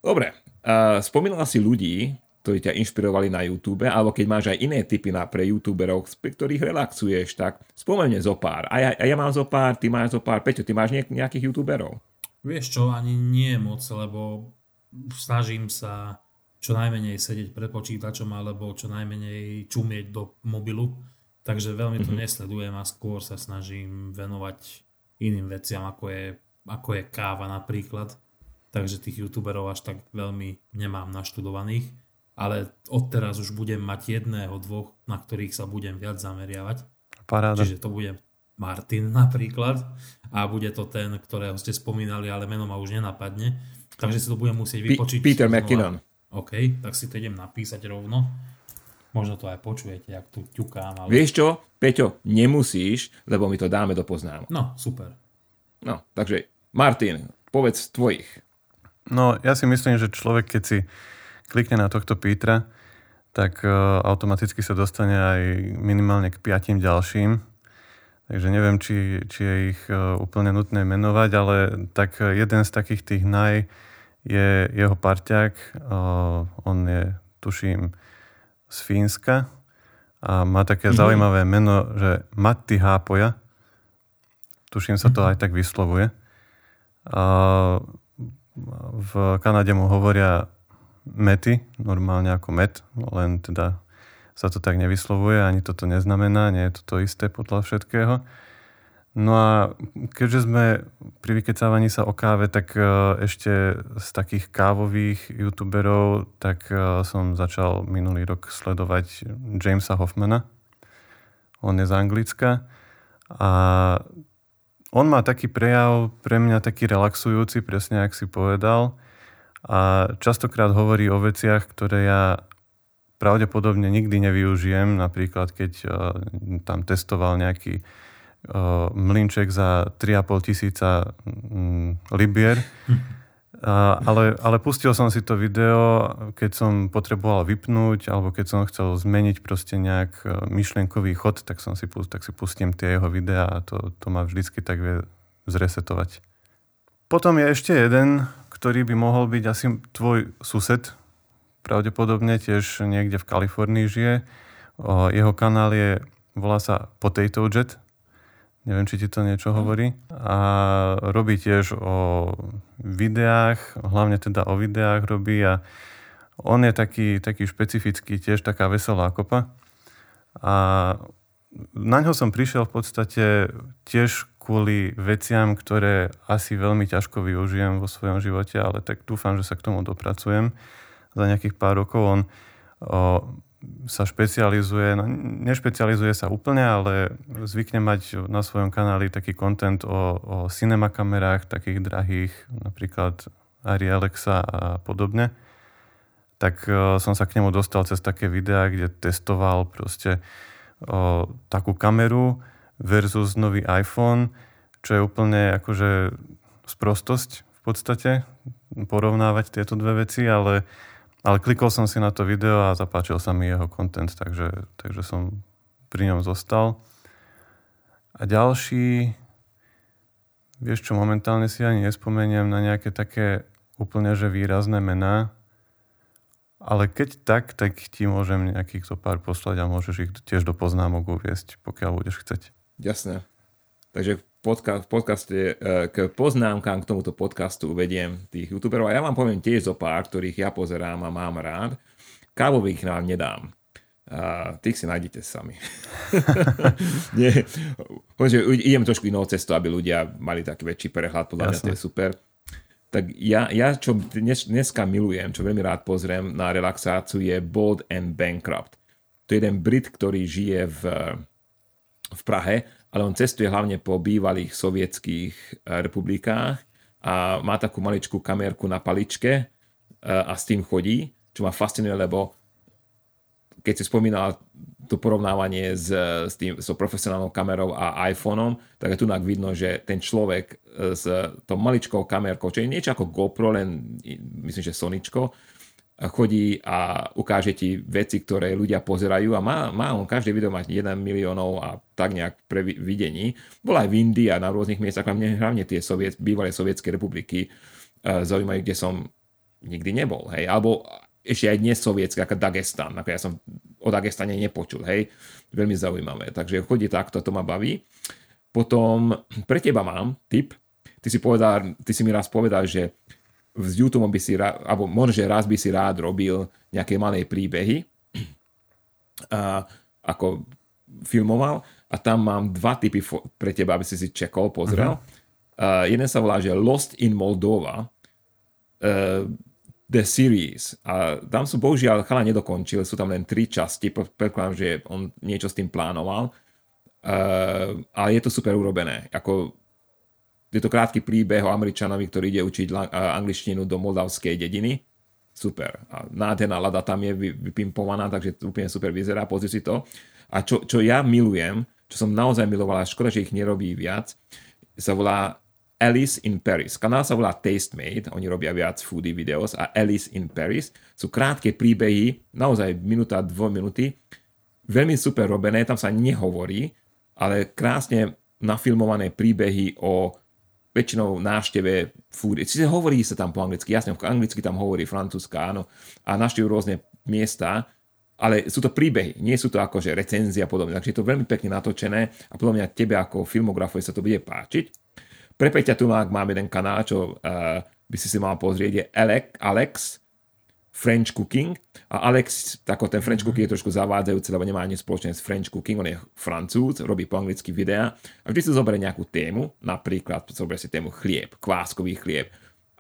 Dobre, uh, spomínala si ľudí, ktorí ťa inšpirovali na YouTube, alebo keď máš aj iné typy na, pre YouTuberov, pri ktorých relaxuješ, tak spomene zo pár. A ja, a ja mám zo pár, ty máš zo pár. Peťo, ty máš nejakých YouTuberov? Vieš čo, ani nie moc, lebo snažím sa čo najmenej sedieť pred počítačom alebo čo najmenej čumieť do mobilu, takže veľmi to mm-hmm. nesledujem a skôr sa snažím venovať iným veciam, ako je ako je káva napríklad. Takže tých youtuberov až tak veľmi nemám naštudovaných. Ale odteraz už budem mať jedného, dvoch, na ktorých sa budem viac zameriavať. Paráda. Čiže to bude Martin napríklad. A bude to ten, ktorého ste spomínali, ale meno ma už nenapadne. Takže si to budem musieť vypočiť. P- Peter McKinnon. OK, tak si to idem napísať rovno. Možno to aj počujete, ak tu ťukám. Ale... Vieš čo, Peťo, nemusíš, lebo my to dáme do poznámok. No, super. No, takže Martin, povedz tvojich. No, ja si myslím, že človek, keď si klikne na tohto Petra, tak uh, automaticky sa dostane aj minimálne k piatim ďalším. Takže neviem, či, či je ich uh, úplne nutné menovať, ale tak jeden z takých tých naj je jeho parťák. Uh, on je, tuším, z Fínska a má také mm-hmm. zaujímavé meno, že Matti Hápoja. Tuším sa to mm-hmm. aj tak vyslovuje. V Kanade mu hovoria mety, normálne ako met, len teda sa to tak nevyslovuje, ani toto neznamená, nie je to to isté podľa všetkého. No a keďže sme pri vykecávaní sa o káve, tak e, ešte z takých kávových youtuberov, tak e, som začal minulý rok sledovať Jamesa Hoffmana. On je z Anglicka a on má taký prejav pre mňa taký relaxujúci, presne ak si povedal. A častokrát hovorí o veciach, ktoré ja pravdepodobne nikdy nevyužijem. Napríklad, keď uh, tam testoval nejaký uh, mlinček za 3,5 tisíca um, libier. Ale, ale pustil som si to video, keď som potreboval vypnúť, alebo keď som chcel zmeniť proste nejak e, myšlienkový chod, tak, som si, tak si pustím tie jeho videá a to, to ma vždycky tak vie zresetovať. Potom je ešte jeden, ktorý by mohol byť asi tvoj sused, pravdepodobne tiež niekde v Kalifornii žije. Jeho kanál je, volá sa Potato Jet, Neviem, či ti to niečo mhm. hovorí. A robí tiež o videách, hlavne teda o videách robí a on je taký, taký špecifický, tiež taká veselá kopa. A na ňo som prišiel v podstate tiež kvôli veciam, ktoré asi veľmi ťažko využijem vo svojom živote, ale tak dúfam, že sa k tomu dopracujem za nejakých pár rokov. On o, sa špecializuje, no nešpecializuje sa úplne, ale zvykne mať na svojom kanáli taký kontent o, o cinema kamerách, takých drahých, napríklad Ari Alexa a podobne. Tak uh, som sa k nemu dostal cez také videá, kde testoval proste uh, takú kameru versus nový iPhone, čo je úplne akože sprostosť v podstate porovnávať tieto dve veci, ale Ale klikol som si na to video a zapáčil sa mi jeho content, takže, takže som pri ňom zostal. A ďalší, vieš čo, momentálne si ani nespomeniem na nejaké také úplne že výrazné mená, ale keď tak, tak ti môžem nejakých to pár poslať a môžeš ich tiež do poznámok uviesť, pokiaľ budeš chceť. Jasné. Takže podca- v podcaste e, k poznámkám k tomuto podcastu uvediem tých youtuberov a ja vám poviem tiež zo pár, ktorých ja pozerám a mám rád. Kávových nám nedám. A tých si nájdete sami. Nie, idem trošku inou cestou, aby ľudia mali taký väčší prehľad, podľa Jasne. mňa to je super. Tak ja, ja čo dnes, dneska milujem, čo veľmi rád pozriem na relaxáciu je Bold and Bankrupt. To je jeden Brit, ktorý žije v, v Prahe ale on cestuje hlavne po bývalých sovietských eh, republikách a má takú maličkú kamerku na paličke eh, a s tým chodí, čo ma fascinuje, lebo keď si spomínal to porovnávanie s, s, tým, so profesionálnou kamerou a iPhoneom, tak je tu vidno, že ten človek eh, s tou maličkou kamerkou, čo je niečo ako GoPro, len myslím, že Soničko, chodí a ukáže ti veci, ktoré ľudia pozerajú a má, má on každé video mať 1 miliónov a tak nejak pre videní. Bol aj v Indii a na rôznych miestach, hlavne, hlavne tie soviet, bývalé sovietské republiky uh, zaujímajú, kde som nikdy nebol, hej, alebo ešte aj dnes sovietské, ako Dagestan, ako ja som o Dagestane nepočul, hej, veľmi zaujímavé, takže chodí takto, to ma baví. Potom pre teba mám tip, ty si, povedal, ty si mi raz povedal, že s YouTube by si rád, alebo možno, že raz by si rád robil nejaké malé príbehy, a, ako filmoval a tam mám dva typy fo- pre teba, aby si si čekol, pozrel. Uh-huh. Uh, jeden sa volá, že Lost in Moldova, uh, The Series. A tam sú bohužiaľ chala nedokončil, sú tam len tri časti, predpokladám, že on niečo s tým plánoval. Uh, ale je to super urobené. Ako je to krátky príbeh o Američanovi, ktorý ide učiť angličtinu do moldavskej dediny. Super. A nádherná lada tam je vypimpovaná, takže úplne super vyzerá, pozri si to. A čo, čo ja milujem, čo som naozaj miloval, škoda, že ich nerobí viac, sa volá Alice in Paris. Kanál sa volá Tastemade, oni robia viac foodie videos a Alice in Paris sú krátke príbehy, naozaj minúta, dvo minúty, veľmi super robené, tam sa nehovorí, ale krásne nafilmované príbehy o väčšinou návšteve food. Čiže hovorí sa tam po anglicky, jasne, anglicky tam hovorí francúzska, áno, a návštevujú rôzne miesta, ale sú to príbehy, nie sú to akože recenzia a podobne. Takže je to veľmi pekne natočené a podľa mňa tebe ako filmografovi sa to bude páčiť. Pre Peťa tu mám jeden kanál, čo uh, by si si mal pozrieť, je Alex French Cooking a Alex, tako ten French Cooking je trošku zavádzajúci, lebo nemá ani spoločné s French Cooking, on je francúz, robí po anglicky videá a vždy si zoberie nejakú tému, napríklad zoberie si tému chlieb, kváskový chlieb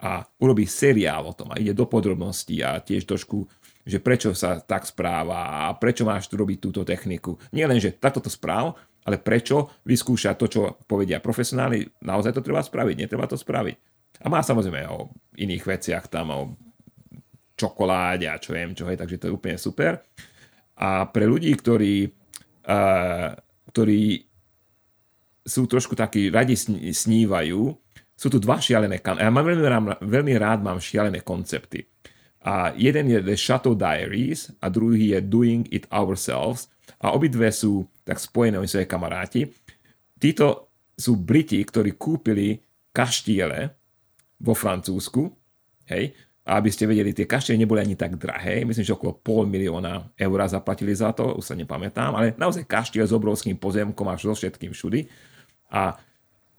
a urobí seriál o tom a ide do podrobností a tiež trošku že prečo sa tak správa a prečo máš tu robiť túto techniku. Nie len, že takto to správ, ale prečo vyskúšať to, čo povedia profesionáli, naozaj to treba spraviť, netreba to spraviť. A má samozrejme o iných veciach tam, o čokoláde a čo viem čo, hej, takže to je úplne super. A pre ľudí, ktorí, uh, ktorí sú trošku takí, radi snívajú, sú tu dva šialené kanály. Ja mám veľmi rád, veľmi rád mám šialené koncepty. A jeden je The Chateau Diaries a druhý je Doing It Ourselves. A obidve sú tak spojené, oni sú aj kamaráti. Títo sú Briti, ktorí kúpili kaštiele vo Francúzsku, hej, a aby ste vedeli, tie kaštely neboli ani tak drahé, myslím, že okolo pol milióna eur zaplatili za to, už sa nepamätám, ale naozaj kaštiel s obrovským pozemkom až so všetkým všudy. A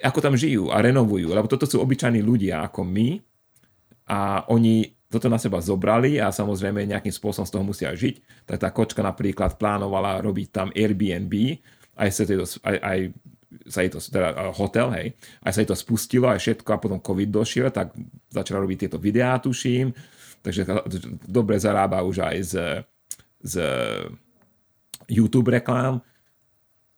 ako tam žijú a renovujú, lebo toto sú obyčajní ľudia ako my a oni toto na seba zobrali a samozrejme nejakým spôsobom z toho musia žiť. Tak tá kočka napríklad plánovala robiť tam Airbnb, aj, sa to, aj, aj sa jej to, teda hotel, hej, aj sa jej to spustilo, aj všetko a potom COVID došiel, tak začala robiť tieto videá, tuším, takže dobre zarába už aj z, z YouTube reklám.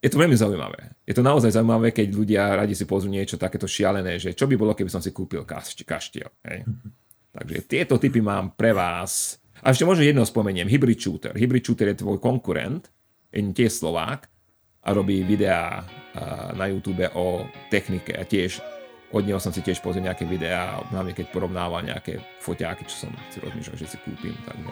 Je to veľmi zaujímavé. Je to naozaj zaujímavé, keď ľudia radi si pozrú niečo takéto šialené, že čo by bolo, keby som si kúpil kaštiel. Hej. Takže tieto typy mám pre vás. A ešte možno jedno spomeniem. Hybrid Shooter. Hybrid Shooter je tvoj konkurent, je tiež Slovák a robí videá na YouTube o technike a tiež od neho som si tiež pozrel nejaké videá, hlavne keď porovnával nejaké foťáky, čo som si rozmýšľal, že si kúpim. Tak ne.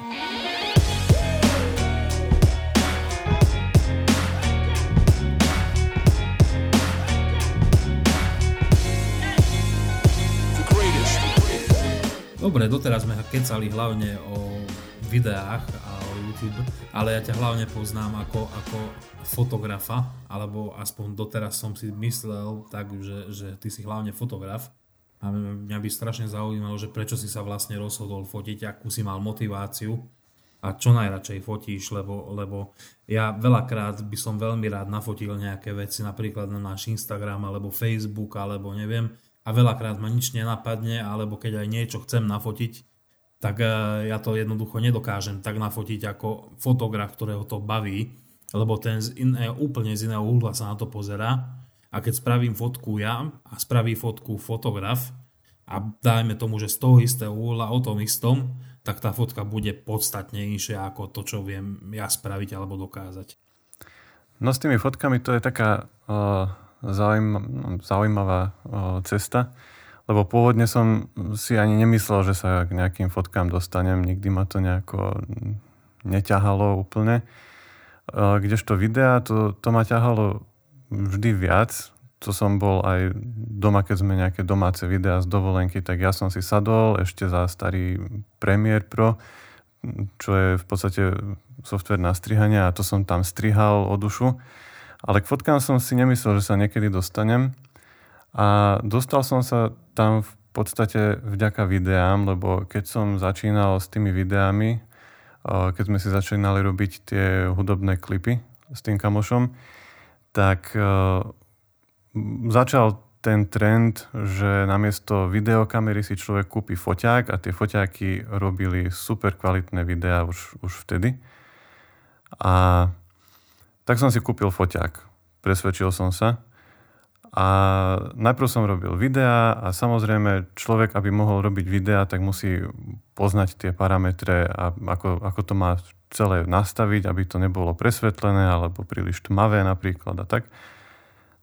Dobre, doteraz sme kecali hlavne o videách a o YouTube, ale ja ťa hlavne poznám ako, ako fotografa, alebo aspoň doteraz som si myslel tak, že, že ty si hlavne fotograf. A mňa by strašne zaujímalo, že prečo si sa vlastne rozhodol fotiť, akú si mal motiváciu a čo najradšej fotíš, lebo, lebo ja veľakrát by som veľmi rád nafotil nejaké veci, napríklad na náš Instagram alebo Facebook, alebo neviem, a veľakrát ma nič nenapadne, alebo keď aj niečo chcem nafotiť, tak e, ja to jednoducho nedokážem tak nafotiť ako fotograf, ktorého to baví, lebo ten z iné, úplne z iného uhla sa na to pozera a keď spravím fotku ja a spraví fotku fotograf a dajme tomu, že z toho istého uhla o tom istom, tak tá fotka bude podstatne inšia ako to, čo viem ja spraviť alebo dokázať. No s tými fotkami to je taká uh, zaujímavá cesta, lebo pôvodne som si ani nemyslel, že sa k nejakým fotkám dostanem, nikdy ma to nejako neťahalo úplne. Kdežto videa, to, to ma ťahalo vždy viac. To som bol aj doma, keď sme nejaké domáce videá z dovolenky, tak ja som si sadol ešte za starý Premiere Pro, čo je v podstate software na strihanie a to som tam strihal o dušu ale k fotkám som si nemyslel, že sa niekedy dostanem. A dostal som sa tam v podstate vďaka videám, lebo keď som začínal s tými videami, keď sme si začínali robiť tie hudobné klipy s tým kamošom, tak začal ten trend, že namiesto videokamery si človek kúpi foťák a tie foťáky robili super kvalitné videá už, už vtedy. A tak som si kúpil foťák. Presvedčil som sa. A najprv som robil videá a samozrejme človek, aby mohol robiť videá, tak musí poznať tie parametre a ako, ako to má celé nastaviť, aby to nebolo presvetlené alebo príliš tmavé napríklad a tak.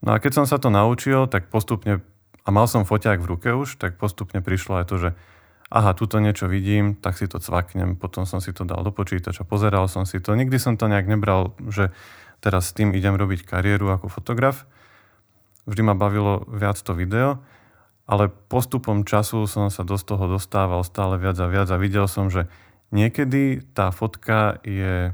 No a keď som sa to naučil, tak postupne, a mal som foťák v ruke už, tak postupne prišlo aj to, že aha, tuto niečo vidím, tak si to cvaknem, potom som si to dal do počítača, pozeral som si to. Nikdy som to nejak nebral, že teraz s tým idem robiť kariéru ako fotograf. Vždy ma bavilo viac to video, ale postupom času som sa do toho dostával stále viac a viac a videl som, že niekedy tá fotka je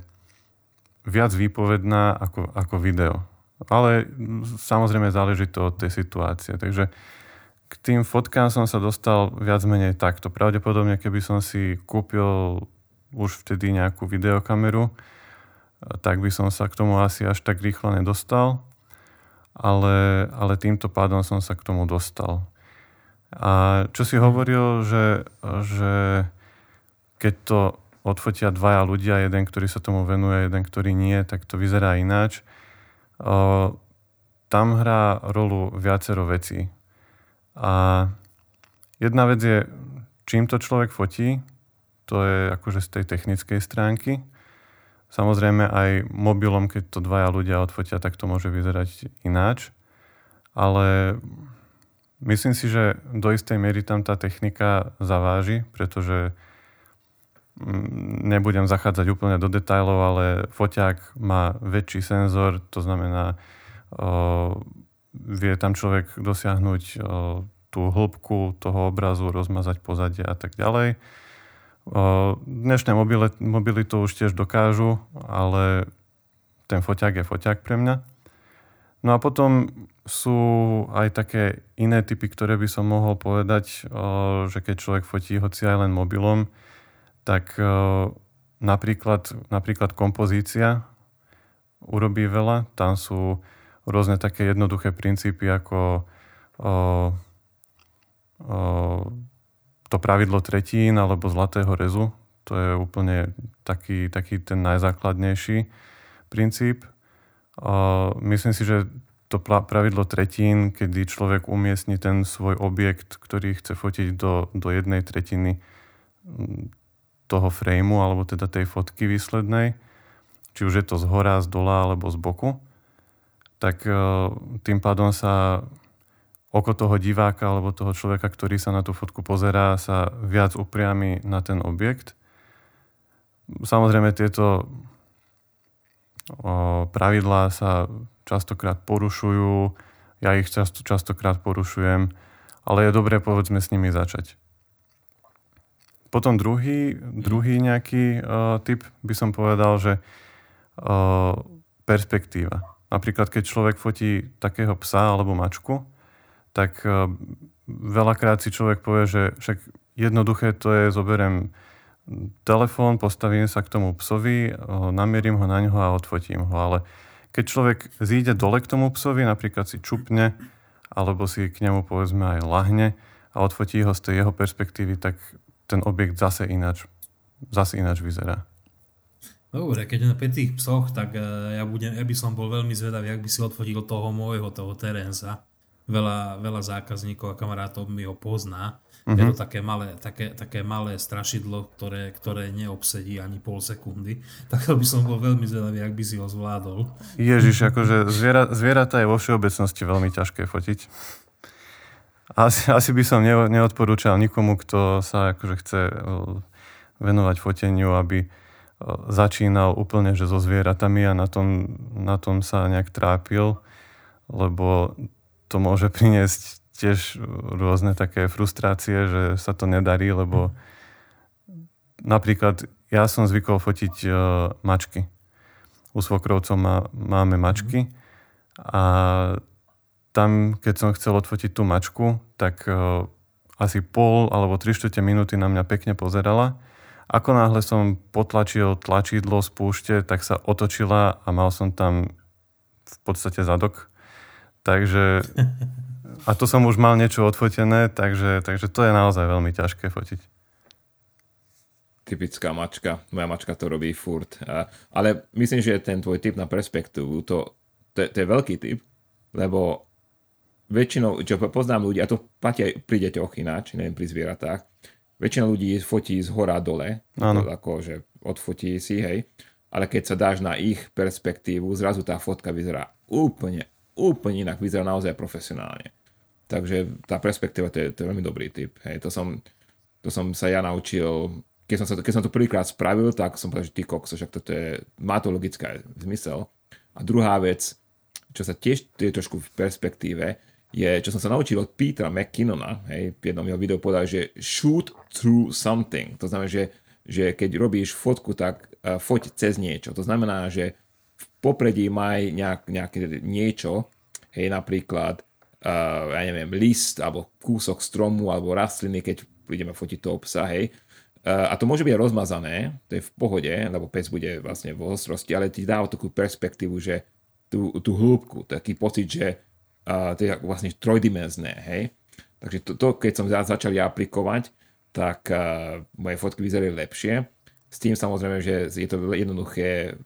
viac výpovedná ako, ako video. Ale samozrejme záleží to od tej situácie. Takže k tým fotkám som sa dostal viac menej takto. Pravdepodobne, keby som si kúpil už vtedy nejakú videokameru, tak by som sa k tomu asi až tak rýchlo nedostal, ale, ale týmto pádom som sa k tomu dostal. A čo si hovoril, že, že keď to odfotia dvaja ľudia, jeden, ktorý sa tomu venuje, jeden, ktorý nie, tak to vyzerá ináč. O, tam hrá rolu viacero vecí. A jedna vec je, čím to človek fotí, to je akože z tej technickej stránky. Samozrejme aj mobilom, keď to dvaja ľudia odfotia, tak to môže vyzerať ináč. Ale myslím si, že do istej miery tam tá technika zaváži, pretože mm, nebudem zachádzať úplne do detajlov, ale foťák má väčší senzor, to znamená, o, vie tam človek dosiahnuť o, tú hĺbku toho obrazu, rozmazať pozadie a tak ďalej. Dnešné mobily to už tiež dokážu, ale ten foťák je foťák pre mňa. No a potom sú aj také iné typy, ktoré by som mohol povedať, že keď človek fotí hoci aj len mobilom, tak napríklad, napríklad kompozícia urobí veľa. Tam sú rôzne také jednoduché princípy ako o, o, to pravidlo tretín alebo zlatého rezu, to je úplne taký, taký ten najzákladnejší princíp. Myslím si, že to pravidlo tretín, kedy človek umiestni ten svoj objekt, ktorý chce fotiť do, do jednej tretiny mm, toho frameu, alebo teda tej fotky výslednej, či už je to z hora, z dola alebo z boku, tak e, tým pádom sa oko toho diváka alebo toho človeka, ktorý sa na tú fotku pozerá, sa viac upriami na ten objekt. Samozrejme tieto pravidlá sa častokrát porušujú, ja ich často, častokrát porušujem, ale je dobré povedzme s nimi začať. Potom druhý, druhý nejaký uh, typ by som povedal, že uh, perspektíva. Napríklad, keď človek fotí takého psa alebo mačku, tak uh, veľakrát si človek povie, že však jednoduché to je, zoberiem telefón, postavím sa k tomu psovi, namierim ho na ňo a odfotím ho. Ale keď človek zíde dole k tomu psovi, napríklad si čupne, alebo si k nemu povedzme aj lahne a odfotí ho z tej jeho perspektívy, tak ten objekt zase ináč, zase ináč vyzerá. Dobre, keď na tých psoch, tak e, ja, budem, ja by som bol veľmi zvedavý, ak by si odfotil toho môjho, toho Terensa. Veľa, veľa zákazníkov a kamarátov mi ho pozná. Uh-huh. Je to také malé, také, také malé strašidlo, ktoré, ktoré neobsedí ani pol sekundy. Tak by som bol veľmi zvedavý, ak by si ho zvládol. Ježiš, akože zviera, zvieratá je vo všeobecnosti veľmi ťažké fotiť. Asi, asi by som neodporúčal nikomu, kto sa akože chce e, venovať foteniu, aby e, začínal úplne že so zvieratami a na tom, na tom sa nejak trápil, lebo to môže priniesť tiež rôzne také frustrácie, že sa to nedarí, lebo napríklad ja som zvykol fotiť uh, mačky. U svokrovcov má, máme mačky a tam, keď som chcel odfotiť tú mačku, tak uh, asi pol alebo tri štvrte minúty na mňa pekne pozerala. Ako náhle som potlačil tlačidlo z púšte, tak sa otočila a mal som tam v podstate zadok. Takže a to som už mal niečo odfotené, takže, takže to je naozaj veľmi ťažké fotiť. Typická mačka. Moja mačka to robí furt. Ale myslím, že ten tvoj typ na perspektívu, to, to, to je veľký typ, lebo väčšinou, čo poznám ľudí, a to platí aj pri deťoch ináč, neviem, pri zvieratách, väčšina ľudí fotí z hora dole, Áno. ako že odfotí si, hej, ale keď sa dáš na ich perspektívu, zrazu tá fotka vyzerá úplne, úplne inak, vyzerá naozaj profesionálne. Takže tá perspektíva, to je, to je veľmi dobrý typ. Hej, to, som, to som sa ja naučil, keď som, sa, keď som to prvýkrát spravil, tak som povedal, že ty kokso, však toto je, má to logické zmysel. A druhá vec, čo sa tiež je trošku v perspektíve, je, čo som sa naučil od Petra McKinnona, hej, v jednom jeho videu povedal, že shoot through something. To znamená, že, že keď robíš fotku, tak uh, foť cez niečo. To znamená, že popredí maj nejak, nejaké niečo, hej, napríklad uh, ja neviem, list alebo kúsok stromu alebo rastliny, keď budeme fotiť to obsah, hej. Uh, a to môže byť rozmazané, to je v pohode, lebo pes bude vlastne v ostrosti, ale ti dáva takú perspektívu, že tú, tú hĺbku, taký pocit, že uh, to je vlastne trojdimenzné, hej. Takže to, to keď som začal ja aplikovať, tak uh, moje fotky vyzerali lepšie. S tým samozrejme, že je to jednoduché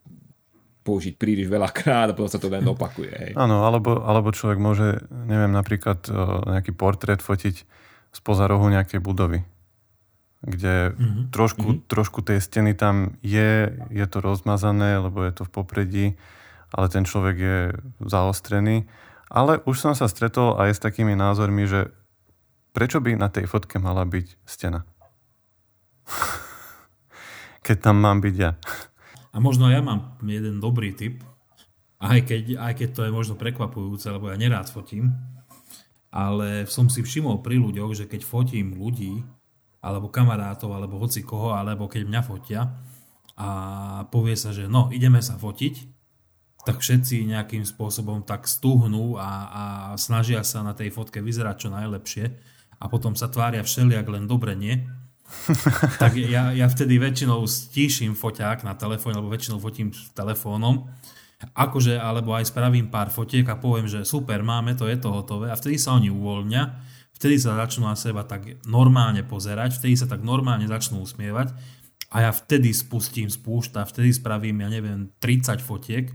použiť príliš veľa krát a potom sa to len opakuje. Hej. Áno, alebo, alebo človek môže, neviem, napríklad nejaký portrét fotiť spoza rohu nejakej budovy, kde mm-hmm. trošku, mm-hmm. trošku tej steny tam je, je to rozmazané, lebo je to v popredí, ale ten človek je zaostrený. Ale už som sa stretol aj s takými názormi, že prečo by na tej fotke mala byť stena? Keď tam mám byť ja. Možno ja mám jeden dobrý tip, aj keď, aj keď to je možno prekvapujúce, lebo ja nerád fotím, ale som si všimol pri ľuďoch, že keď fotím ľudí, alebo kamarátov, alebo hoci koho, alebo keď mňa fotia a povie sa, že no, ideme sa fotiť, tak všetci nejakým spôsobom tak stúhnú a, a snažia sa na tej fotke vyzerať čo najlepšie a potom sa tvária všeliak len dobre nie tak ja, ja vtedy väčšinou stíšim foťák na telefón, alebo väčšinou fotím telefónom, akože, alebo aj spravím pár fotiek a poviem, že super, máme to, je to hotové. A vtedy sa oni uvoľňa, vtedy sa začnú na seba tak normálne pozerať, vtedy sa tak normálne začnú usmievať. A ja vtedy spustím spúšta, vtedy spravím, ja neviem, 30 fotiek.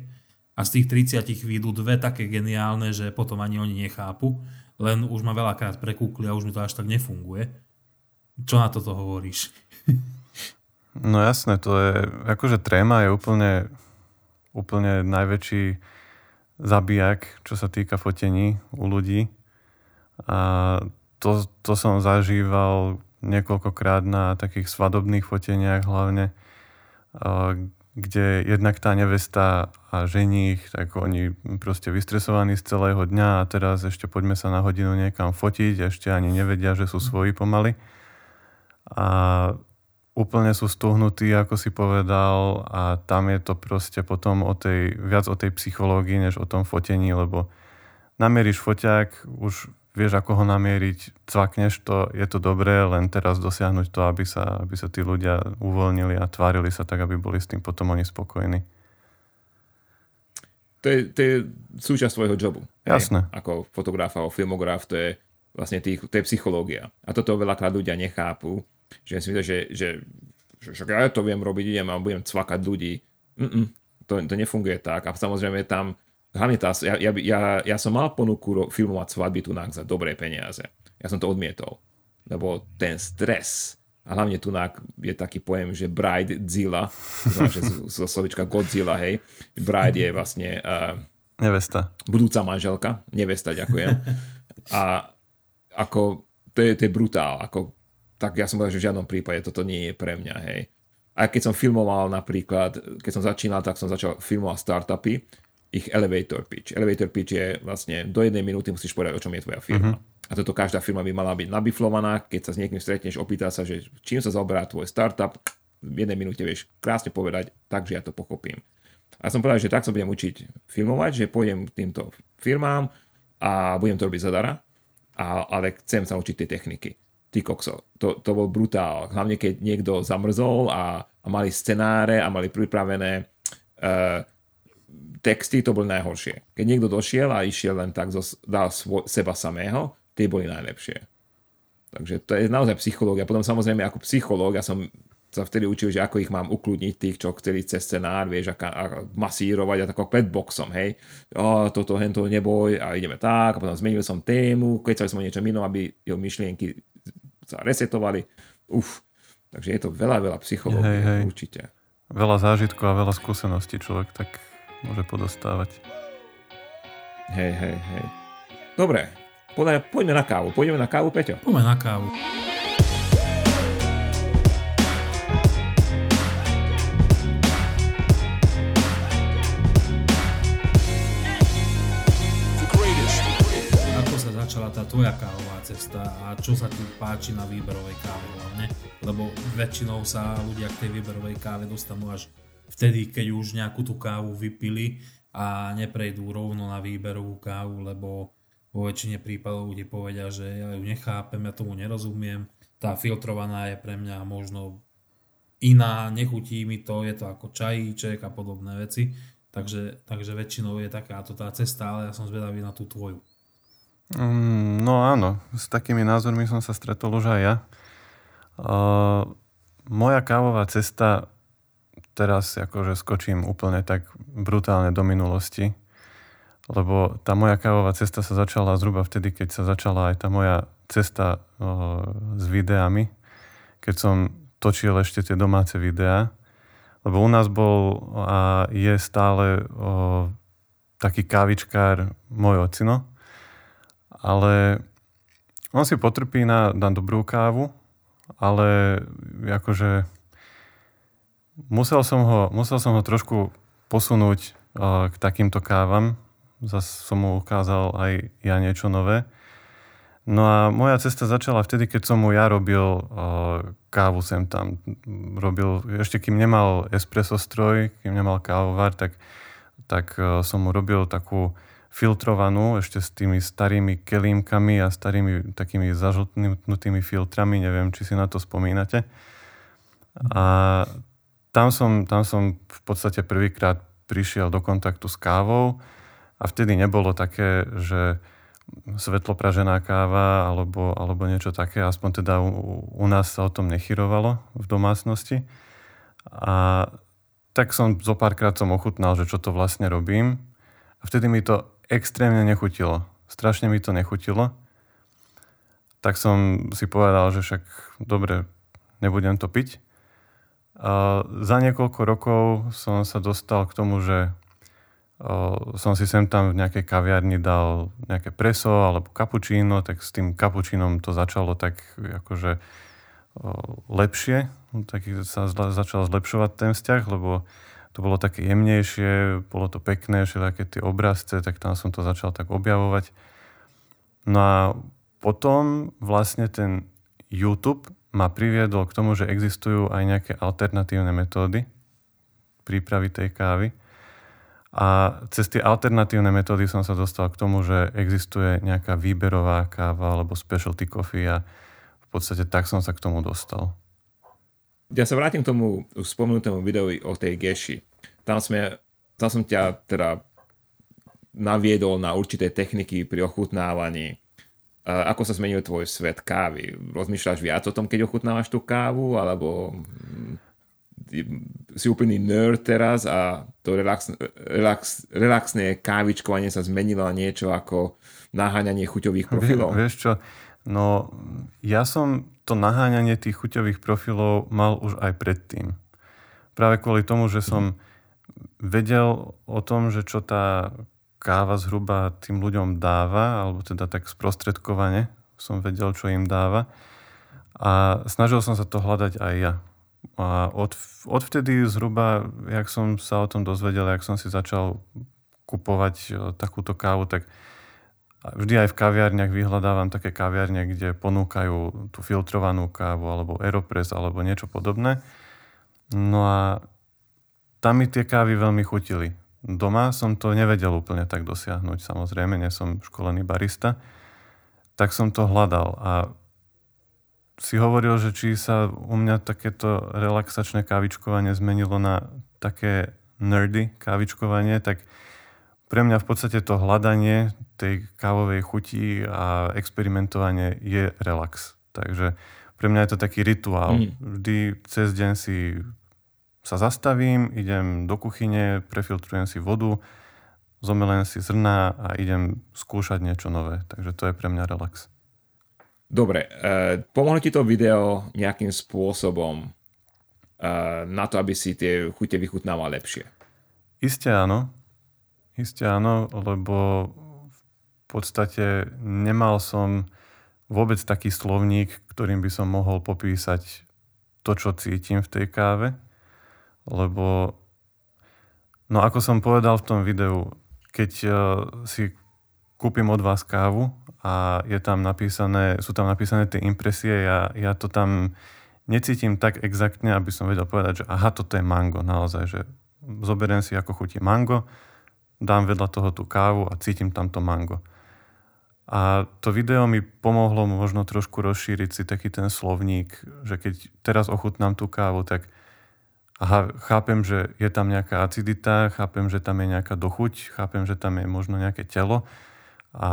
A z tých 30 výjdu dve také geniálne, že potom ani oni nechápu, len už ma veľakrát prekúkli a už mi to až tak nefunguje. Čo na toto hovoríš? No jasné, to je, akože tréma je úplne, úplne najväčší zabijak, čo sa týka fotení u ľudí. A to, to som zažíval niekoľkokrát na takých svadobných foteniach hlavne, kde jednak tá nevesta a ženích, tak oni proste vystresovaní z celého dňa a teraz ešte poďme sa na hodinu niekam fotiť, ešte ani nevedia, že sú svoji pomaly. A úplne sú stuhnutí, ako si povedal a tam je to proste potom o tej, viac o tej psychológii, než o tom fotení, lebo namieríš foťák, už vieš, ako ho namieriť, cvakneš to, je to dobré, len teraz dosiahnuť to, aby sa, aby sa tí ľudia uvoľnili a tvárili sa tak, aby boli s tým potom oni spokojní. To je, to je súčasť svojho jobu. Jasné. Hej? Ako fotograf alebo filmograf, to je vlastne tých, to je psychológia. A toto veľakrát ľudia nechápu, že si myslím, že, že, že, že ja to viem robiť, idem a budem cvakať ľudí. Mm-mm, to, to nefunguje tak. A samozrejme tam hlavne tá, ja, ja, ja, ja som mal ponuku filmovať svadby tu za dobré peniaze. Ja som to odmietol, lebo ten stres a hlavne tu je taký pojem, že Zilla, že zo slovička Godzilla, hej. Bride je vlastne... Uh, nevesta. Budúca manželka. Nevesta, ďakujem. A ako, to je, to je brutál. Ako, tak ja som povedal, že v žiadnom prípade toto nie je pre mňa, hej. A keď som filmoval napríklad, keď som začínal, tak som začal filmovať startupy ich elevator pitch. Elevator pitch je vlastne do jednej minúty musíš povedať, o čom je tvoja firma. Uh-huh. A toto každá firma by mala byť nabiflovaná, keď sa s niekým stretneš, opýta sa, že čím sa zaoberá tvoj startup, v jednej minúte vieš krásne povedať, takže ja to pochopím. A som povedal, že tak sa budem učiť filmovať, že pôjdem týmto firmám a budem to robiť zadara, a, ale chcem sa učiť tie techniky. Ty kokso, to, to bol brutál. Hlavne keď niekto zamrzol a, a mali scenáre a mali pripravené uh, texty to boli najhoršie. Keď niekto došiel a išiel len tak, dal svo, seba samého, tie boli najlepšie. Takže to je naozaj psychológia. Potom samozrejme ako psychológ, ja som sa vtedy učil, že ako ich mám ukludniť, tých, čo chceli cez scenár, vieš, a, a masírovať a tako pred boxom, hej. O, toto, hento, neboj a ideme tak, a potom zmenil som tému, keď som niečo inom, aby jeho myšlienky sa resetovali. Uf, takže je to veľa, veľa psychológie, hej, hej. určite. Veľa zážitkov a veľa skúseností človek tak môže podostávať. Hej, hej, hej. Dobre, poďme, poďme na kávu. Poďme na kávu, Peťo? Poďme na kávu. Ako sa začala tá tvoja kávová cesta a čo sa ti páči na výberovej káve hlavne? Lebo väčšinou sa ľudia k tej výberovej káve dostanú až vtedy, keď už nejakú tú kávu vypili a neprejdú rovno na výberovú kávu, lebo vo väčšine prípadov ľudí povedia, že ja ju nechápem, ja tomu nerozumiem, tá filtrovaná je pre mňa možno iná, nechutí mi to, je to ako čajíček a podobné veci. Takže, takže väčšinou je takáto tá cesta, ale ja som zvedavý na tú tvoju. Mm, no áno, s takými názormi som sa stretol už aj ja. Uh, moja kávová cesta teraz akože skočím úplne tak brutálne do minulosti, lebo tá moja kávová cesta sa začala zhruba vtedy, keď sa začala aj tá moja cesta o, s videami, keď som točil ešte tie domáce videá, lebo u nás bol a je stále o, taký kávičkár môj ocino, ale on si potrpí na, na dobrú kávu, ale akože musel som ho, musel som ho trošku posunúť uh, k takýmto kávam. Zas som mu ukázal aj ja niečo nové. No a moja cesta začala vtedy, keď som mu ja robil uh, kávu sem tam. Robil, ešte kým nemal espresso stroj, kým nemal kávovar, tak, tak uh, som mu robil takú filtrovanú, ešte s tými starými kelímkami a starými takými zažltnutými filtrami, neviem, či si na to spomínate. A tam som, tam som v podstate prvýkrát prišiel do kontaktu s kávou a vtedy nebolo také, že svetlopražená káva alebo, alebo niečo také, aspoň teda u, u nás sa o tom nechyrovalo v domácnosti. A tak som zo párkrát som ochutnal, že čo to vlastne robím. A vtedy mi to extrémne nechutilo. Strašne mi to nechutilo. Tak som si povedal, že však dobre, nebudem to piť. A za niekoľko rokov som sa dostal k tomu, že som si sem tam v nejakej kaviarni dal nejaké preso alebo kapučíno, tak s tým kapučínom to začalo tak akože lepšie, tak sa začal zlepšovať ten vzťah, lebo to bolo také jemnejšie, bolo to pekné, všetké tie obrazce, tak tam som to začal tak objavovať. No a potom vlastne ten YouTube ma priviedol k tomu, že existujú aj nejaké alternatívne metódy prípravy tej kávy. A cez tie alternatívne metódy som sa dostal k tomu, že existuje nejaká výberová káva alebo specialty coffee a v podstate tak som sa k tomu dostal. Ja sa vrátim k tomu spomenutému videu o tej geši. Tam, sme, tam som ťa teda naviedol na určité techniky pri ochutnávaní. Ako sa zmenil tvoj svet kávy? Rozmýšľaš viac o tom, keď ochutnávaš tú kávu, alebo si úplný nerd teraz a to relax, relax, relaxné kávičkovanie sa zmenilo na niečo ako naháňanie chuťových profilov? Vieš čo, no ja som to naháňanie tých chuťových profilov mal už aj predtým. Práve kvôli tomu, že som vedel o tom, že čo tá káva zhruba tým ľuďom dáva, alebo teda tak sprostredkovane som vedel, čo im dáva. A snažil som sa to hľadať aj ja. A od, odvtedy zhruba, jak som sa o tom dozvedel, jak som si začal kupovať e, takúto kávu, tak vždy aj v kaviarniach vyhľadávam také kaviarne, kde ponúkajú tú filtrovanú kávu alebo Aeropress alebo niečo podobné. No a tam mi tie kávy veľmi chutili. Doma som to nevedel úplne tak dosiahnuť, samozrejme, nie som školený barista. Tak som to hľadal a si hovoril, že či sa u mňa takéto relaxačné kávičkovanie zmenilo na také nerdy kávičkovanie, tak pre mňa v podstate to hľadanie tej kávovej chuti a experimentovanie je relax. Takže pre mňa je to taký rituál. Mm. Vždy cez deň si sa zastavím, idem do kuchyne, prefiltrujem si vodu, zomelem si zrná a idem skúšať niečo nové. Takže to je pre mňa relax. Dobre, uh, pomohlo ti to video nejakým spôsobom uh, na to, aby si tie chute vychutnával lepšie? Isté áno. Isté áno, lebo podstate nemal som vôbec taký slovník, ktorým by som mohol popísať to, čo cítim v tej káve. Lebo, no ako som povedal v tom videu, keď uh, si kúpim od vás kávu a je tam napísané, sú tam napísané tie impresie, ja, ja to tam necítim tak exaktne, aby som vedel povedať, že aha, toto je mango, naozaj, že zoberiem si, ako chutí mango, dám vedľa toho tú kávu a cítim tam to mango. A to video mi pomohlo možno trošku rozšíriť si taký ten slovník, že keď teraz ochutnám tú kávu, tak aha, chápem, že je tam nejaká acidita, chápem, že tam je nejaká dochuť, chápem, že tam je možno nejaké telo, a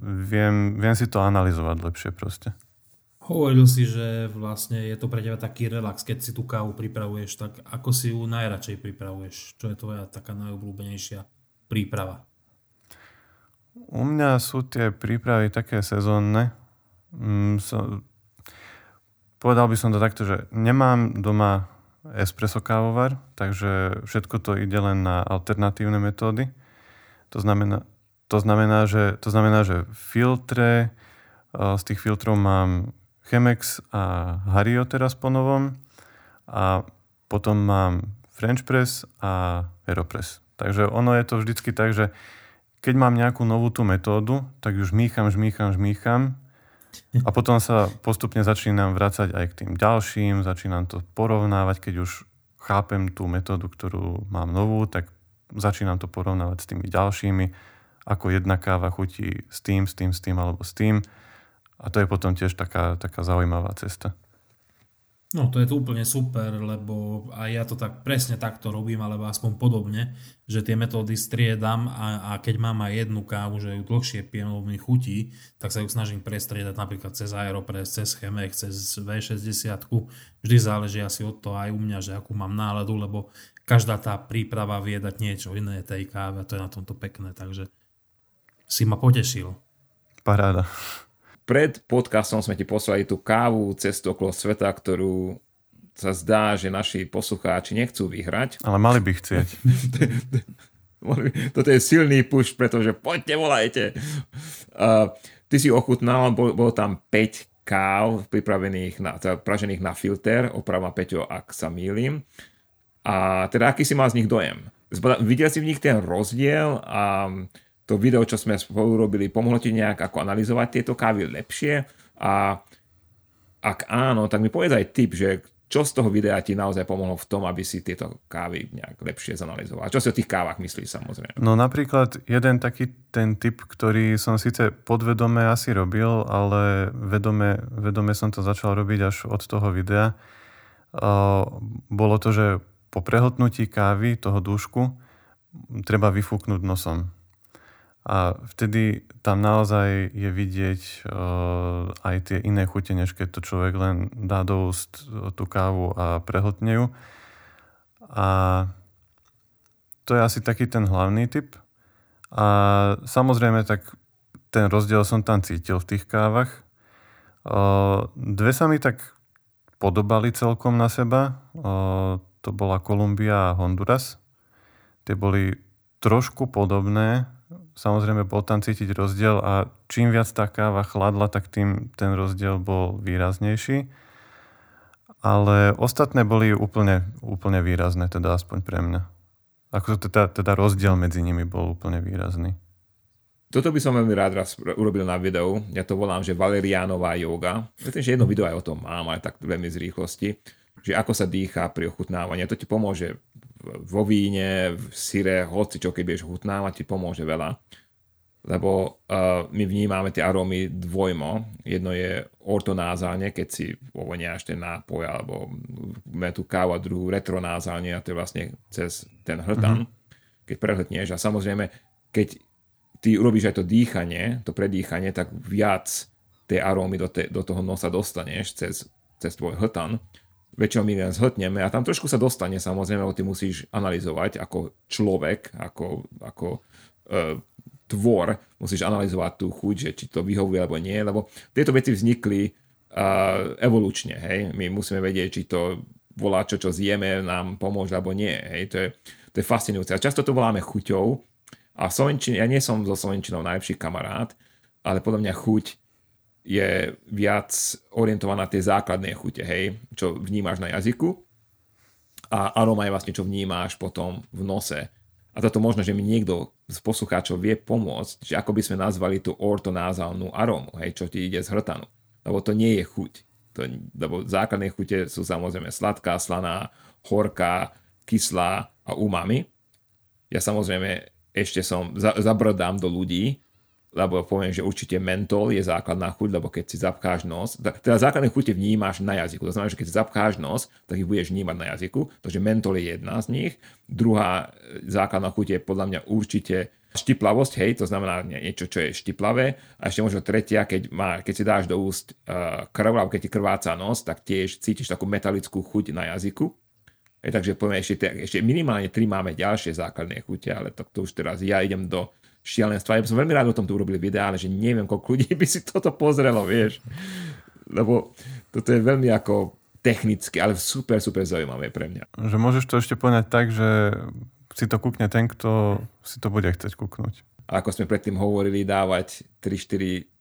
viem, viem si to analyzovať lepšie proste. Hovoril si, že vlastne je to pre teba taký relax, keď si tú kávu pripravuješ, tak ako si ju najradšej pripravuješ? Čo je tvoja taká najobľúbenejšia príprava? U mňa sú tie prípravy také sezónne. Mm, so, povedal by som to takto, že nemám doma espresso kávovar, takže všetko to ide len na alternatívne metódy. To znamená, to znamená, že, to znamená, že filtre, z tých filtrov mám Chemex a Hario teraz po novom a potom mám French Press a Aeropress. Takže ono je to vždycky tak, že keď mám nejakú novú tú metódu, tak už žmýcham, žmýcham, žmýcham a potom sa postupne začínam vrácať aj k tým ďalším, začínam to porovnávať, keď už chápem tú metódu, ktorú mám novú, tak začínam to porovnávať s tými ďalšími ako jedna káva chutí s tým, s tým, s tým alebo s tým. A to je potom tiež taká, taká zaujímavá cesta. No to je to úplne super, lebo aj ja to tak presne takto robím, alebo aspoň podobne, že tie metódy striedam a, a keď mám aj jednu kávu, že ju dlhšie pijem, lebo mi chutí, tak sa ju snažím prestriedať napríklad cez Aeropress, cez Chemex, cez V60. Vždy záleží asi od toho aj u mňa, že akú mám náladu, lebo každá tá príprava vie dať niečo iné tej káve a to je na tomto pekné, takže si ma potešil. Paráda. Pred podcastom sme ti poslali tú kávu cestu okolo sveta, ktorú sa zdá, že naši poslucháči nechcú vyhrať. Ale mali by chcieť. Toto je silný push, pretože poďte, volajte. Uh, ty si ochutnal, bol, bol tam 5 káv pripravených na, teda pražených na filter, opravma Peťo, ak sa mýlim. A teda aký si mal z nich dojem? Videl si v nich ten rozdiel a to video, čo sme spolu robili, pomohlo ti nejak ako analyzovať tieto kávy lepšie a ak áno, tak mi povedz aj tip, že čo z toho videa ti naozaj pomohlo v tom, aby si tieto kávy nejak lepšie zanalizoval? Čo si o tých kávach myslíš samozrejme? No napríklad jeden taký ten typ, ktorý som síce podvedome asi robil, ale vedome, vedome som to začal robiť až od toho videa. Bolo to, že po prehltnutí kávy, toho dúšku, treba vyfúknuť nosom. A vtedy tam naozaj je vidieť uh, aj tie iné chute, než keď to človek len dá do úst eh, tú kávu a prehltne ju. A to je asi taký ten hlavný typ. A samozrejme, tak ten rozdiel som tam cítil v tých kávach. Uh, dve sa mi tak podobali celkom na seba. Uh, to bola Kolumbia a Honduras. Tie boli trošku podobné, samozrejme bol tam cítiť rozdiel a čím viac tá káva chladla, tak tým ten rozdiel bol výraznejší. Ale ostatné boli úplne, úplne výrazné, teda aspoň pre mňa. Ako teda, teda rozdiel medzi nimi bol úplne výrazný. Toto by som veľmi rád raz urobil na videu. Ja to volám, že Valerianová yoga. Myslím, že jedno video aj o tom mám, aj tak veľmi z rýchlosti. Že ako sa dýchá pri ochutnávaní. To ti pomôže vo víne, v syre, hoci čo keď budeš chutnávať, ti pomôže veľa. Lebo uh, my vnímame tie arómy dvojmo. Jedno je ortonázálne, keď si povoniaš ten nápoj, alebo tú kávu a druhú retronázálne, a to je vlastne cez ten hrtan, mm-hmm. keď prehltneš. A samozrejme, keď ty urobíš aj to dýchanie, to predýchanie, tak viac tej arómy do, te, do toho nosa dostaneš cez, cez tvoj hltan väčšinou my len zhltneme a tam trošku sa dostane samozrejme, lebo ty musíš analyzovať ako človek, ako, ako e, tvor, musíš analyzovať tú chuť, že či to vyhovuje alebo nie, lebo tieto veci vznikli e, evolučne, hej, my musíme vedieť, či to volá čo, čo zjeme, nám pomôže alebo nie, hej, to je, to je fascinujúce. A často to voláme chuťou. A Slovenčine, ja nie som so Slovenčinou najlepší kamarát, ale podľa mňa chuť je viac orientovaná na tie základné chute, hej, čo vnímaš na jazyku a aroma je vlastne, čo vnímáš potom v nose. A toto možno, že mi niekto z poslucháčov vie pomôcť, že ako by sme nazvali tú ortonázálnu arómu, hej, čo ti ide z hrtanu. Lebo to nie je chuť. To, lebo základné chute sú samozrejme sladká, slaná, horká, kyslá a umami. Ja samozrejme ešte som, zabrdám do ľudí, lebo poviem, že určite mentol je základná chuť, lebo keď si zapcháš nos, teda základné chute vnímáš na jazyku. To znamená, že keď si zapcháš nos, tak ich budeš vnímať na jazyku, takže mentol je jedna z nich. Druhá e, základná chuť je podľa mňa určite štiplavosť, hej, to znamená niečo, čo je štiplavé. A ešte možno tretia, keď, má, keď si dáš do úst uh, krv, alebo keď ti krváca nos, tak tiež cítiš takú metalickú chuť na jazyku. Hej, takže poviem, ešte, ešte minimálne tri máme ďalšie základné chute, ale to, to už teraz ja idem do šialenstva. Ja som veľmi rád o tom tu urobili videa, ale že neviem, koľko ľudí by si toto pozrelo, vieš. Lebo toto je veľmi ako technicky, ale super, super zaujímavé pre mňa. Že môžeš to ešte poňať tak, že si to kúkne ten, kto si to bude chcieť kúknuť. A ako sme predtým hovorili, dávať 3-4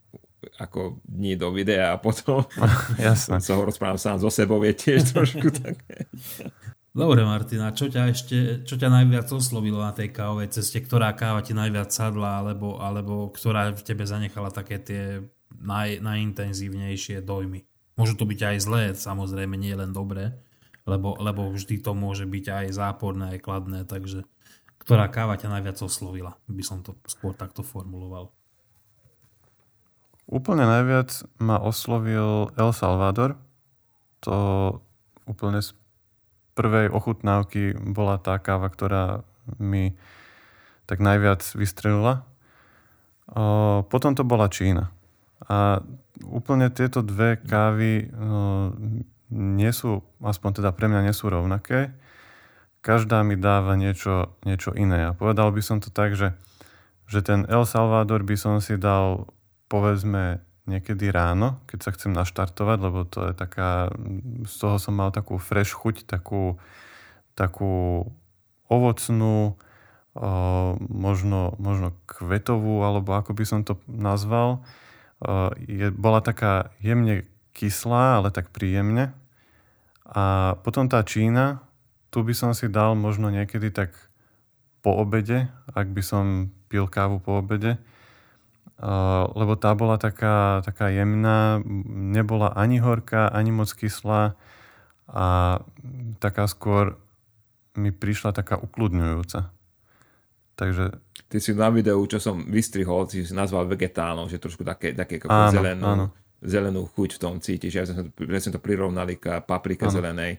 ako dní do videa a potom Jasne. sa ho rozprávam sám so sebou, je tiež trošku také. Dobre, Martina, čo ťa ešte, čo ťa najviac oslovilo na tej kávovej ceste? Ktorá káva ti najviac sadla, alebo, alebo ktorá v tebe zanechala také tie naj, najintenzívnejšie dojmy? Môžu to byť aj zlé, samozrejme, nie len dobré, lebo, lebo vždy to môže byť aj záporné, aj kladné, takže ktorá káva ťa najviac oslovila? By som to skôr takto formuloval. Úplne najviac ma oslovil El Salvador. To úplne prvej ochutnávky bola tá káva, ktorá mi tak najviac vystrelila. Potom to bola Čína. A úplne tieto dve kávy nie sú, aspoň teda pre mňa nie sú rovnaké. Každá mi dáva niečo, niečo iné. A povedal by som to tak, že, že ten El Salvador by som si dal povedzme niekedy ráno, keď sa chcem naštartovať, lebo to je taká, z toho som mal takú fresh chuť, takú, takú ovocnú, možno, možno kvetovú, alebo ako by som to nazval. Je, bola taká jemne kyslá, ale tak príjemne. A potom tá Čína, tu by som si dal možno niekedy tak po obede, ak by som pil kávu po obede, lebo tá bola taká, taká jemná, nebola ani horká, ani moc kyslá a taká skôr mi prišla taká ukludňujúca. Takže... Ty si na videu, čo som vystrihol, si nazval vegetálnou, že trošku také, také áno, zelenú, áno. zelenú chuť v tom cítiš. Ja som, ja som to prirovnali k paprike áno. zelenej.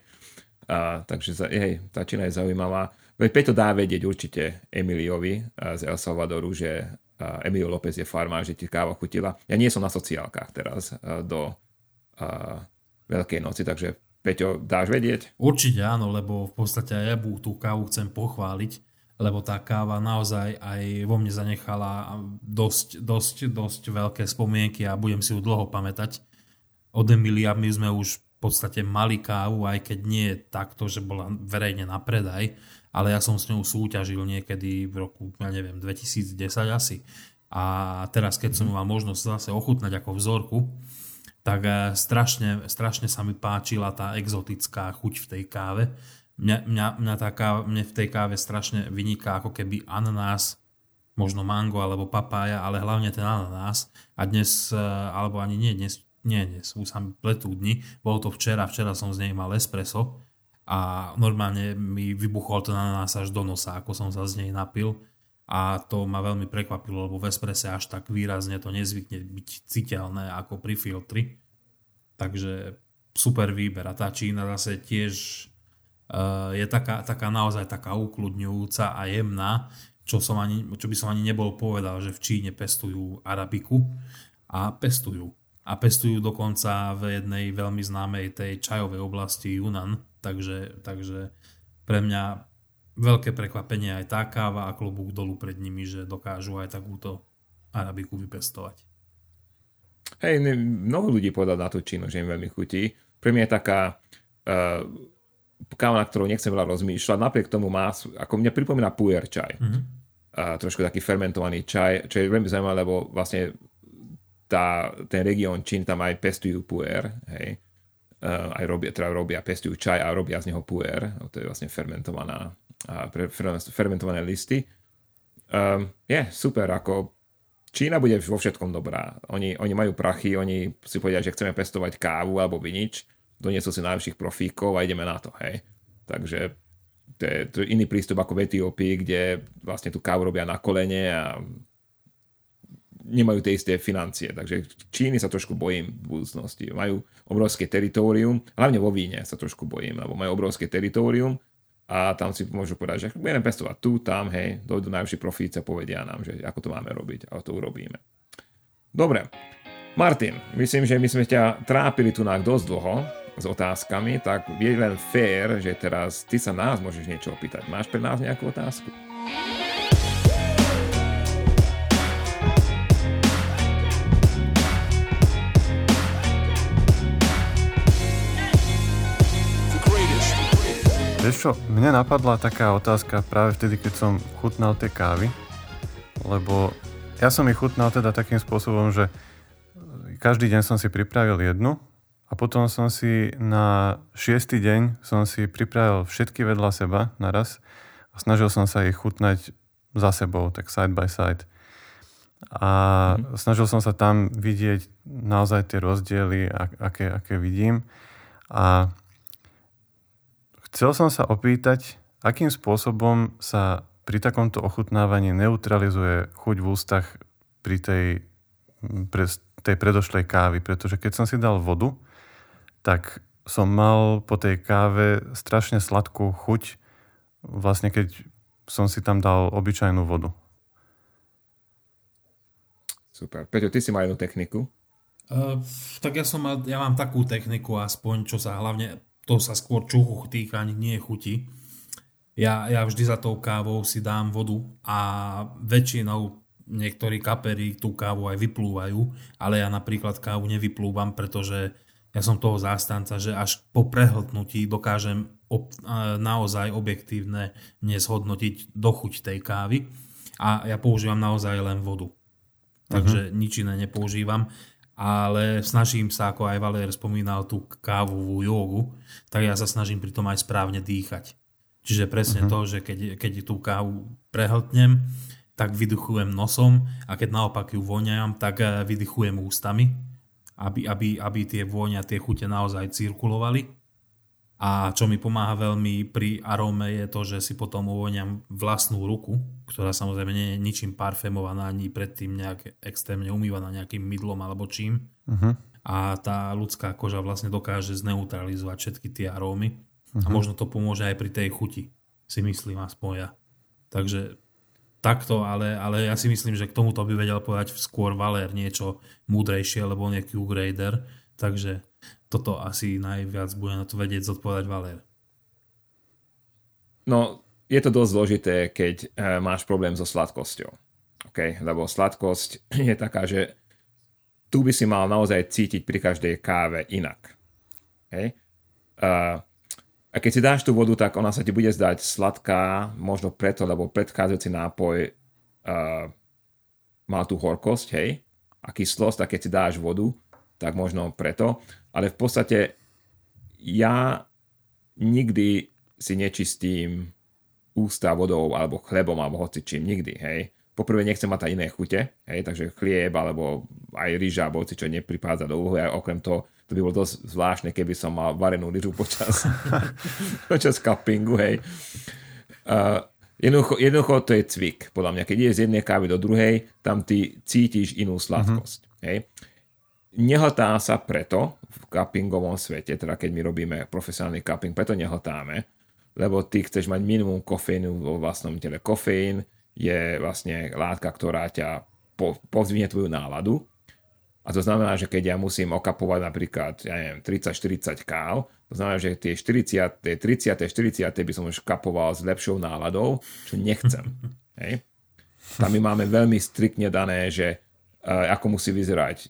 A, takže hej, tá Čína je zaujímavá. Veď Peťo dá vedieť určite Emiliovi z El Salvadoru, že Emilio López je farmár, že ti káva chutila. Ja nie som na sociálkach teraz do uh, Veľkej noci, takže Peťo, dáš vedieť? Určite áno, lebo v podstate ja tú kávu chcem pochváliť lebo tá káva naozaj aj vo mne zanechala dosť, dosť, dosť veľké spomienky a budem si ju dlho pamätať. Od Emilia my sme už v podstate mali kávu, aj keď nie takto, že bola verejne na predaj, ale ja som s ňou súťažil niekedy v roku, ja neviem, 2010 asi. A teraz, keď som mal možnosť zase ochutnať ako vzorku, tak eh, strašne, strašne sa mi páčila tá exotická chuť v tej káve Mňa, mňa, mňa tá káva, mne v tej káve strašne vyniká ako keby ananás, možno mango alebo papája, ale hlavne ten ananás. A dnes, e, alebo ani nie dnes, nie dnes, už sa mi pletú dni, bolo to včera, včera som z nej mal espresso a normálne mi vybuchol ten ananás až do nosa, ako som sa z nej napil a to ma veľmi prekvapilo, lebo v espresse až tak výrazne to nezvykne byť citeľné ako pri filtri. Takže super výber a tá Čína zase tiež Eh, je taká, taká naozaj taká ukludňujúca a jemná, čo, som ani, čo by som ani nebol povedal, že v Číne pestujú arabiku a pestujú. A pestujú dokonca v jednej veľmi známej tej čajovej oblasti Yunnan, takže, takže pre mňa veľké prekvapenie aj tá káva a klobúk dolu pred nimi, že dokážu aj takúto arabiku vypestovať. Hej, mnoho ľudí povedal na tú Čínu, že im veľmi chutí. Pre mňa je taká uh, káva, na ktorou nechcem veľa rozmýšľať, napriek tomu má, ako mňa pripomína puer čaj. Mm-hmm. A trošku taký fermentovaný čaj, čo je veľmi zaujímavé, lebo vlastne tá, ten región Čín tam aj pestujú puer, hej. Uh, aj robia, teda robia, pestujú čaj a robia z neho puer, no, to je vlastne fermentovaná, a pre, fermentované listy. Um, je super, ako Čína bude vo všetkom dobrá. Oni, oni majú prachy, oni si povedia, že chceme pestovať kávu alebo vinič, doniesol si najlepších profíkov a ideme na to, hej. Takže to je, to je iný prístup ako v Etiópii, kde vlastne tú kávu robia na kolene a nemajú tie isté financie. Takže Číny sa trošku bojím v budúcnosti. Majú obrovské teritorium, hlavne vo víne sa trošku bojím, lebo majú obrovské teritorium a tam si môžu povedať, že budeme pestovať tu, tam, hej, dojdu najvyšší profíci a povedia nám, že ako to máme robiť a to urobíme. Dobre, Martin, myslím, že my sme ťa trápili tu na dosť dlho, s otázkami, tak je len fér, že teraz ty sa nás môžeš niečo opýtať. Máš pre nás nejakú otázku? Vieš čo, mne napadla taká otázka práve vtedy, keď som chutnal tie kávy, lebo ja som ich chutnal teda takým spôsobom, že každý deň som si pripravil jednu a potom som si na šiestý deň som si pripravil všetky vedľa seba naraz a snažil som sa ich chutnať za sebou, tak side by side. A mm. snažil som sa tam vidieť naozaj tie rozdiely, aké, aké vidím. A chcel som sa opýtať, akým spôsobom sa pri takomto ochutnávaní neutralizuje chuť v ústach pri tej, pre, tej predošlej kávy, pretože keď som si dal vodu, tak som mal po tej káve strašne sladkú chuť, vlastne keď som si tam dal obyčajnú vodu. Super. Peťo, ty si mal jednu techniku? Uh, tak ja som ja mám takú techniku aspoň, čo sa hlavne, to sa skôr čuchu týka, ani nie chuti. Ja, ja vždy za tou kávou si dám vodu a väčšinou niektorí kapery tú kávu aj vyplúvajú, ale ja napríklad kávu nevyplúvam, pretože ja som toho zástanca, že až po prehltnutí dokážem ob, naozaj objektívne nezhodnotiť dochuť tej kávy a ja používam naozaj len vodu. Takže uh-huh. nič iné nepoužívam ale snažím sa, ako aj Valer spomínal, tú kávovú jogu, tak ja sa snažím pri tom aj správne dýchať. Čiže presne uh-huh. to, že keď, keď tú kávu prehltnem, tak vydychujem nosom a keď naopak ju voňam, tak eh, vydychujem ústami, aby, aby, aby tie vôňa, tie chute naozaj cirkulovali. A čo mi pomáha veľmi pri arome je to, že si potom uvoňam vlastnú ruku, ktorá samozrejme nie je ničím parfémovaná ani predtým nejak extrémne umývaná nejakým mydlom alebo čím. Uh-huh. A tá ľudská koža vlastne dokáže zneutralizovať všetky tie arómy. Uh-huh. A mhm. možno to pomôže aj pri tej chuti, si myslím aspoň ja. Takže takto, ale, ale ja si myslím, že k tomuto by vedel povedať skôr Valer niečo múdrejšie, alebo nejaký grader. Takže toto asi najviac bude na to vedieť zodpovedať Valer. No, je to dosť zložité, keď e, máš problém so sladkosťou. Okay? Lebo sladkosť je taká, že tu by si mal naozaj cítiť pri každej káve inak. Okay? Uh, a keď si dáš tú vodu, tak ona sa ti bude zdať sladká, možno preto, lebo predchádzajúci nápoj uh, mal tú horkosť, hej, a kyslosť, a keď si dáš vodu, tak možno preto ale v podstate ja nikdy si nečistím ústa vodou alebo chlebom alebo hoci čím, nikdy, hej. Poprvé nechcem mať aj iné chute, hej, takže chlieb alebo aj rýža alebo hoci čo nepripádza do a okrem toho to by bolo dosť zvláštne, keby som mal varenú rýžu počas, počas cuppingu, hej. Uh, jednoducho, jednoducho to je cvik, podľa mňa. Keď ideš z jednej kávy do druhej, tam ty cítiš inú sladkosť, mm-hmm. hej. Nehltá sa preto v cuppingovom svete, teda keď my robíme profesionálny cupping, preto nehltáme, lebo ty chceš mať minimum kofeínu vo vlastnom tele. Kofeín je vlastne látka, ktorá ťa po, povzvihne tvoju náladu. A to znamená, že keď ja musím okapovať napríklad, ja neviem, 30-40 káv, to znamená, že tie 40, 30, 40 by som už kapoval s lepšou náladou, čo nechcem. Hej. Tam my máme veľmi striktne dané, že uh, ako musí vyzerať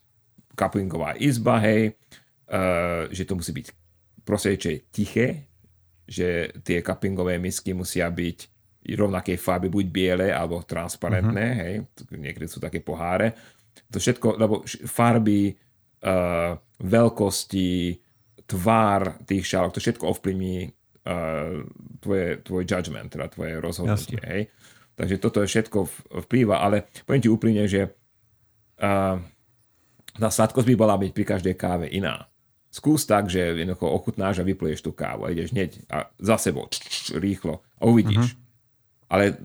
kaplingová izba, hej, uh, že to musí byť proste tiché, že tie kapingové misky musia byť rovnakej farby, buď biele alebo transparentné, uh-huh. hej, niekedy sú také poháre. To všetko, lebo farby, uh, veľkosti, tvár tých šálok, to všetko ovplyvní uh, tvoje, tvoj judgment, teda tvoje rozhodnutie, Jasne. hej. Takže toto je všetko vplýva, ale poviem ti úprimne, že uh, tá sladkosť by bola byť pri každej káve iná. Skús tak, že jednoducho ochutnáš a vypluješ tú kávu a ideš hneď a za sebou č, č, rýchlo a uvidíš. Uh-huh. Ale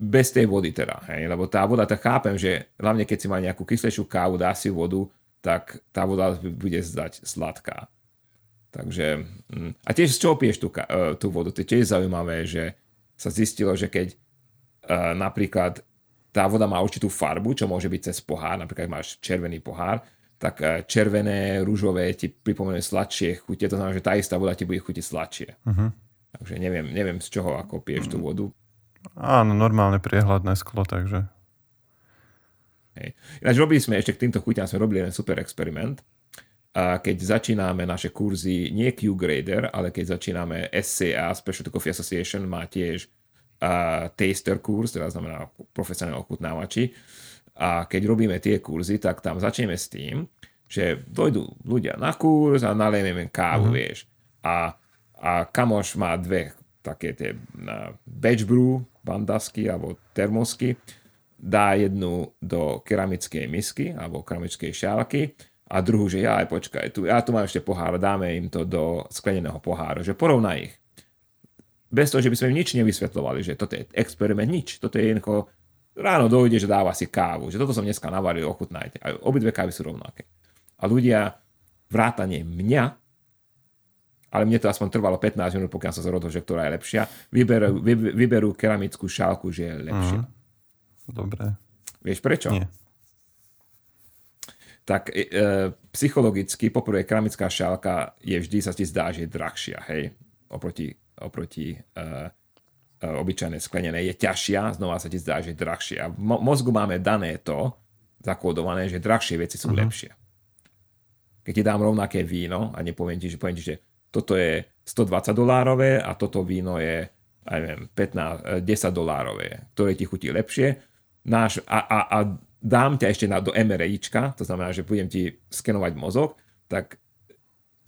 bez tej vody teda, hej? lebo tá voda, tak chápem, že hlavne keď si má nejakú kyslejšiu kávu, dá si vodu, tak tá voda bude zdať sladká. Takže, mm, a tiež z čoho piješ tú, uh, tú vodu? To je tiež zaujímavé, že sa zistilo, že keď uh, napríklad tá voda má určitú farbu, čo môže byť cez pohár, napríklad máš červený pohár, tak eh, červené, rúžové ti pripomenú sladšie chute, to znamená, že tá istá voda ti bude chutiť sladšie. Uh-huh. Takže neviem, neviem z čoho ako piješ tú vodu. Áno, normálne priehľadné sklo, takže... Hej. Ináč robili sme ešte k týmto chutiam, sme robili jeden super experiment. A keď začíname naše kurzy, nie Q-Grader, ale keď začíname SCA, Specialty Coffee Association, má tiež uh, taster kurz, teda znamená profesionálne ochutnávači. A keď robíme tie kurzy, tak tam začneme s tým, že dojdú ľudia na kurz a nalejeme kávu, uh-huh. vieš. A, a kamoš má dve také tie batch brew bandasky alebo termosky, dá jednu do keramickej misky alebo keramickej šálky a druhú, že ja aj počkaj, tu, ja tu mám ešte pohár, dáme im to do skleneného pohára, že porovnaj ich bez toho, že by sme im nič nevysvetlovali, že toto je experiment, nič. Toto je jednoducho, ráno dojde, že dáva si kávu, že toto som dneska navaril, ochutnajte. A obidve kávy sú rovnaké. A ľudia, vrátanie mňa, ale mne to aspoň trvalo 15 minút, pokiaľ som sa rozhodol, že ktorá je lepšia, vyberú, vy, vyberú keramickú šálku, že je lepšia. Mm. Dobre. Vieš prečo? Nie. Tak e, psychologicky, poprvé keramická šálka je vždy sa ti zdá, že je drahšia, hej, oproti oproti uh, uh, obyčajnej sklenenej je ťažšia, znova sa ti zdá, že je drahšia. V mo- mozgu máme dané to, zakódované, že drahšie veci sú uh-huh. lepšie. Keď ti dám rovnaké víno a nepoviem ti, že poviem ti, že toto je 120 dolárové a toto víno je aj neviem, 15, 10 dolárové, ktoré ti chutí lepšie. Náš, a, a, a dám ťa ešte na, do MRIčka, to znamená, že budem ti skenovať mozog, tak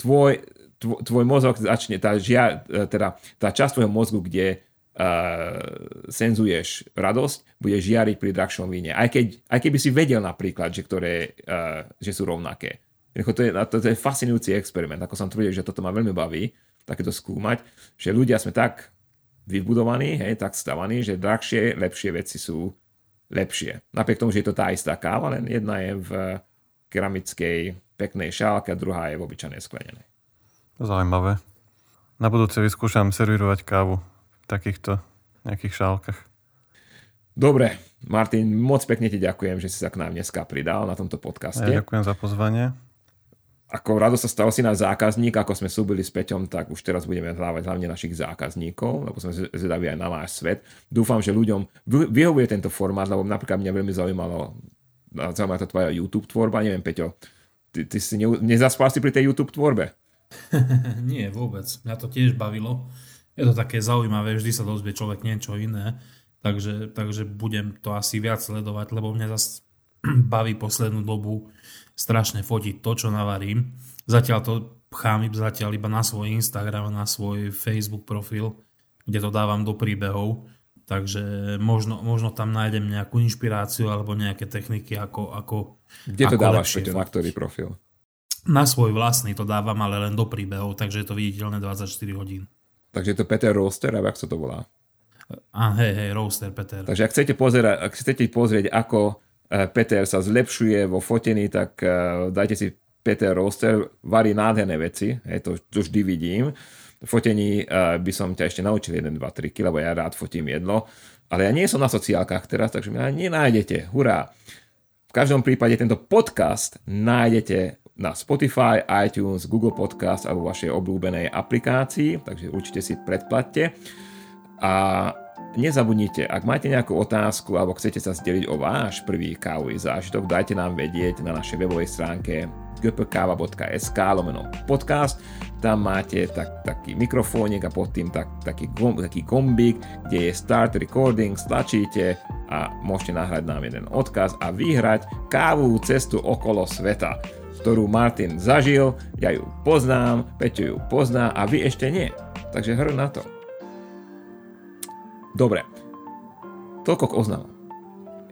tvoj, tvoj, tvoj mozog začne, tá, žia, teda, tá časť tvojho mozgu, kde senzuješ radosť, bude žiariť pri drahšom víne. Aj, keď, aj keby si vedel napríklad, že, ktoré, uh, že sú rovnaké. To je, to, to je fascinujúci experiment, ako som tvrdil, že toto ma veľmi baví, takéto skúmať, že ľudia sme tak vybudovaní, hej, tak stavaní, že drahšie, lepšie veci sú lepšie. Napriek tomu, že je to tá istá káva, len jedna je v keramickej peknej šálke a druhá je v obyčajnej sklenenej. Zaujímavé. Na budúce vyskúšam servírovať kávu takýchto nejakých šálkach. Dobre, Martin, moc pekne ti ďakujem, že si sa k nám dneska pridal na tomto podcaste. Ja ďakujem za pozvanie ako rado sa stal si náš zákazník, ako sme súbili s Peťom, tak už teraz budeme hľadať hlavne našich zákazníkov, lebo sme zvedaví aj na váš svet. Dúfam, že ľuďom vyhovuje tento formát, lebo napríklad mňa veľmi zaujímalo, zaujímavá to tvoja YouTube tvorba, neviem Peťo, ty, ty si ne, nezaspal si pri tej YouTube tvorbe? Nie, vôbec. Mňa to tiež bavilo. Je to také zaujímavé, vždy sa dozvie človek niečo iné, takže, takže budem to asi viac sledovať, lebo mňa zase baví poslednú dobu strašne fotiť to, čo navarím. Zatiaľ to pchám zatiaľ iba na svoj Instagram, na svoj Facebook profil, kde to dávam do príbehov. Takže možno, možno tam nájdem nejakú inšpiráciu alebo nejaké techniky, ako, ako Kde to ako dávaš, Peťo, na ktorý profil? Na svoj vlastný to dávam, ale len do príbehov, takže je to viditeľné 24 hodín. Takže je to Peter Roaster, alebo ako sa to volá? A hej, hej, Roaster Peter. Takže ak chcete, pozerať, ak chcete pozrieť, ako Eh, Peter sa zlepšuje vo fotení, tak eh, dajte si Peter Roaster, varí nádherné veci, hej, to, to vždy vidím. V fotení uh, by som ťa ešte naučil 1, 2, 3 lebo ja rád fotím jedlo, ale ja nie som na sociálkach teraz, takže ma nenájdete. Hurá! V každom prípade tento podcast nájdete na Spotify, iTunes, Google Podcast alebo vašej obľúbenej aplikácii, takže určite si predplatte. A Nezabudnite, ak máte nejakú otázku alebo chcete sa zdeliť o váš prvý kávový zážitok, dajte nám vedieť na našej webovej stránke gpkava.sk lomeno podcast. Tam máte tak, taký mikrofónik a pod tým tak, taký, gom, taký gombík, kde je start recording, stlačíte a môžete nahrať nám jeden odkaz a vyhrať kávovú cestu okolo sveta ktorú Martin zažil, ja ju poznám, Peťo ju pozná a vy ešte nie. Takže hr na to. Dobre, toľko k oznamom.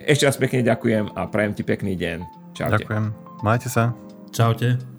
Ešte raz pekne ďakujem a prajem ti pekný deň. Čaute. Ďakujem. Majte sa. Čaute.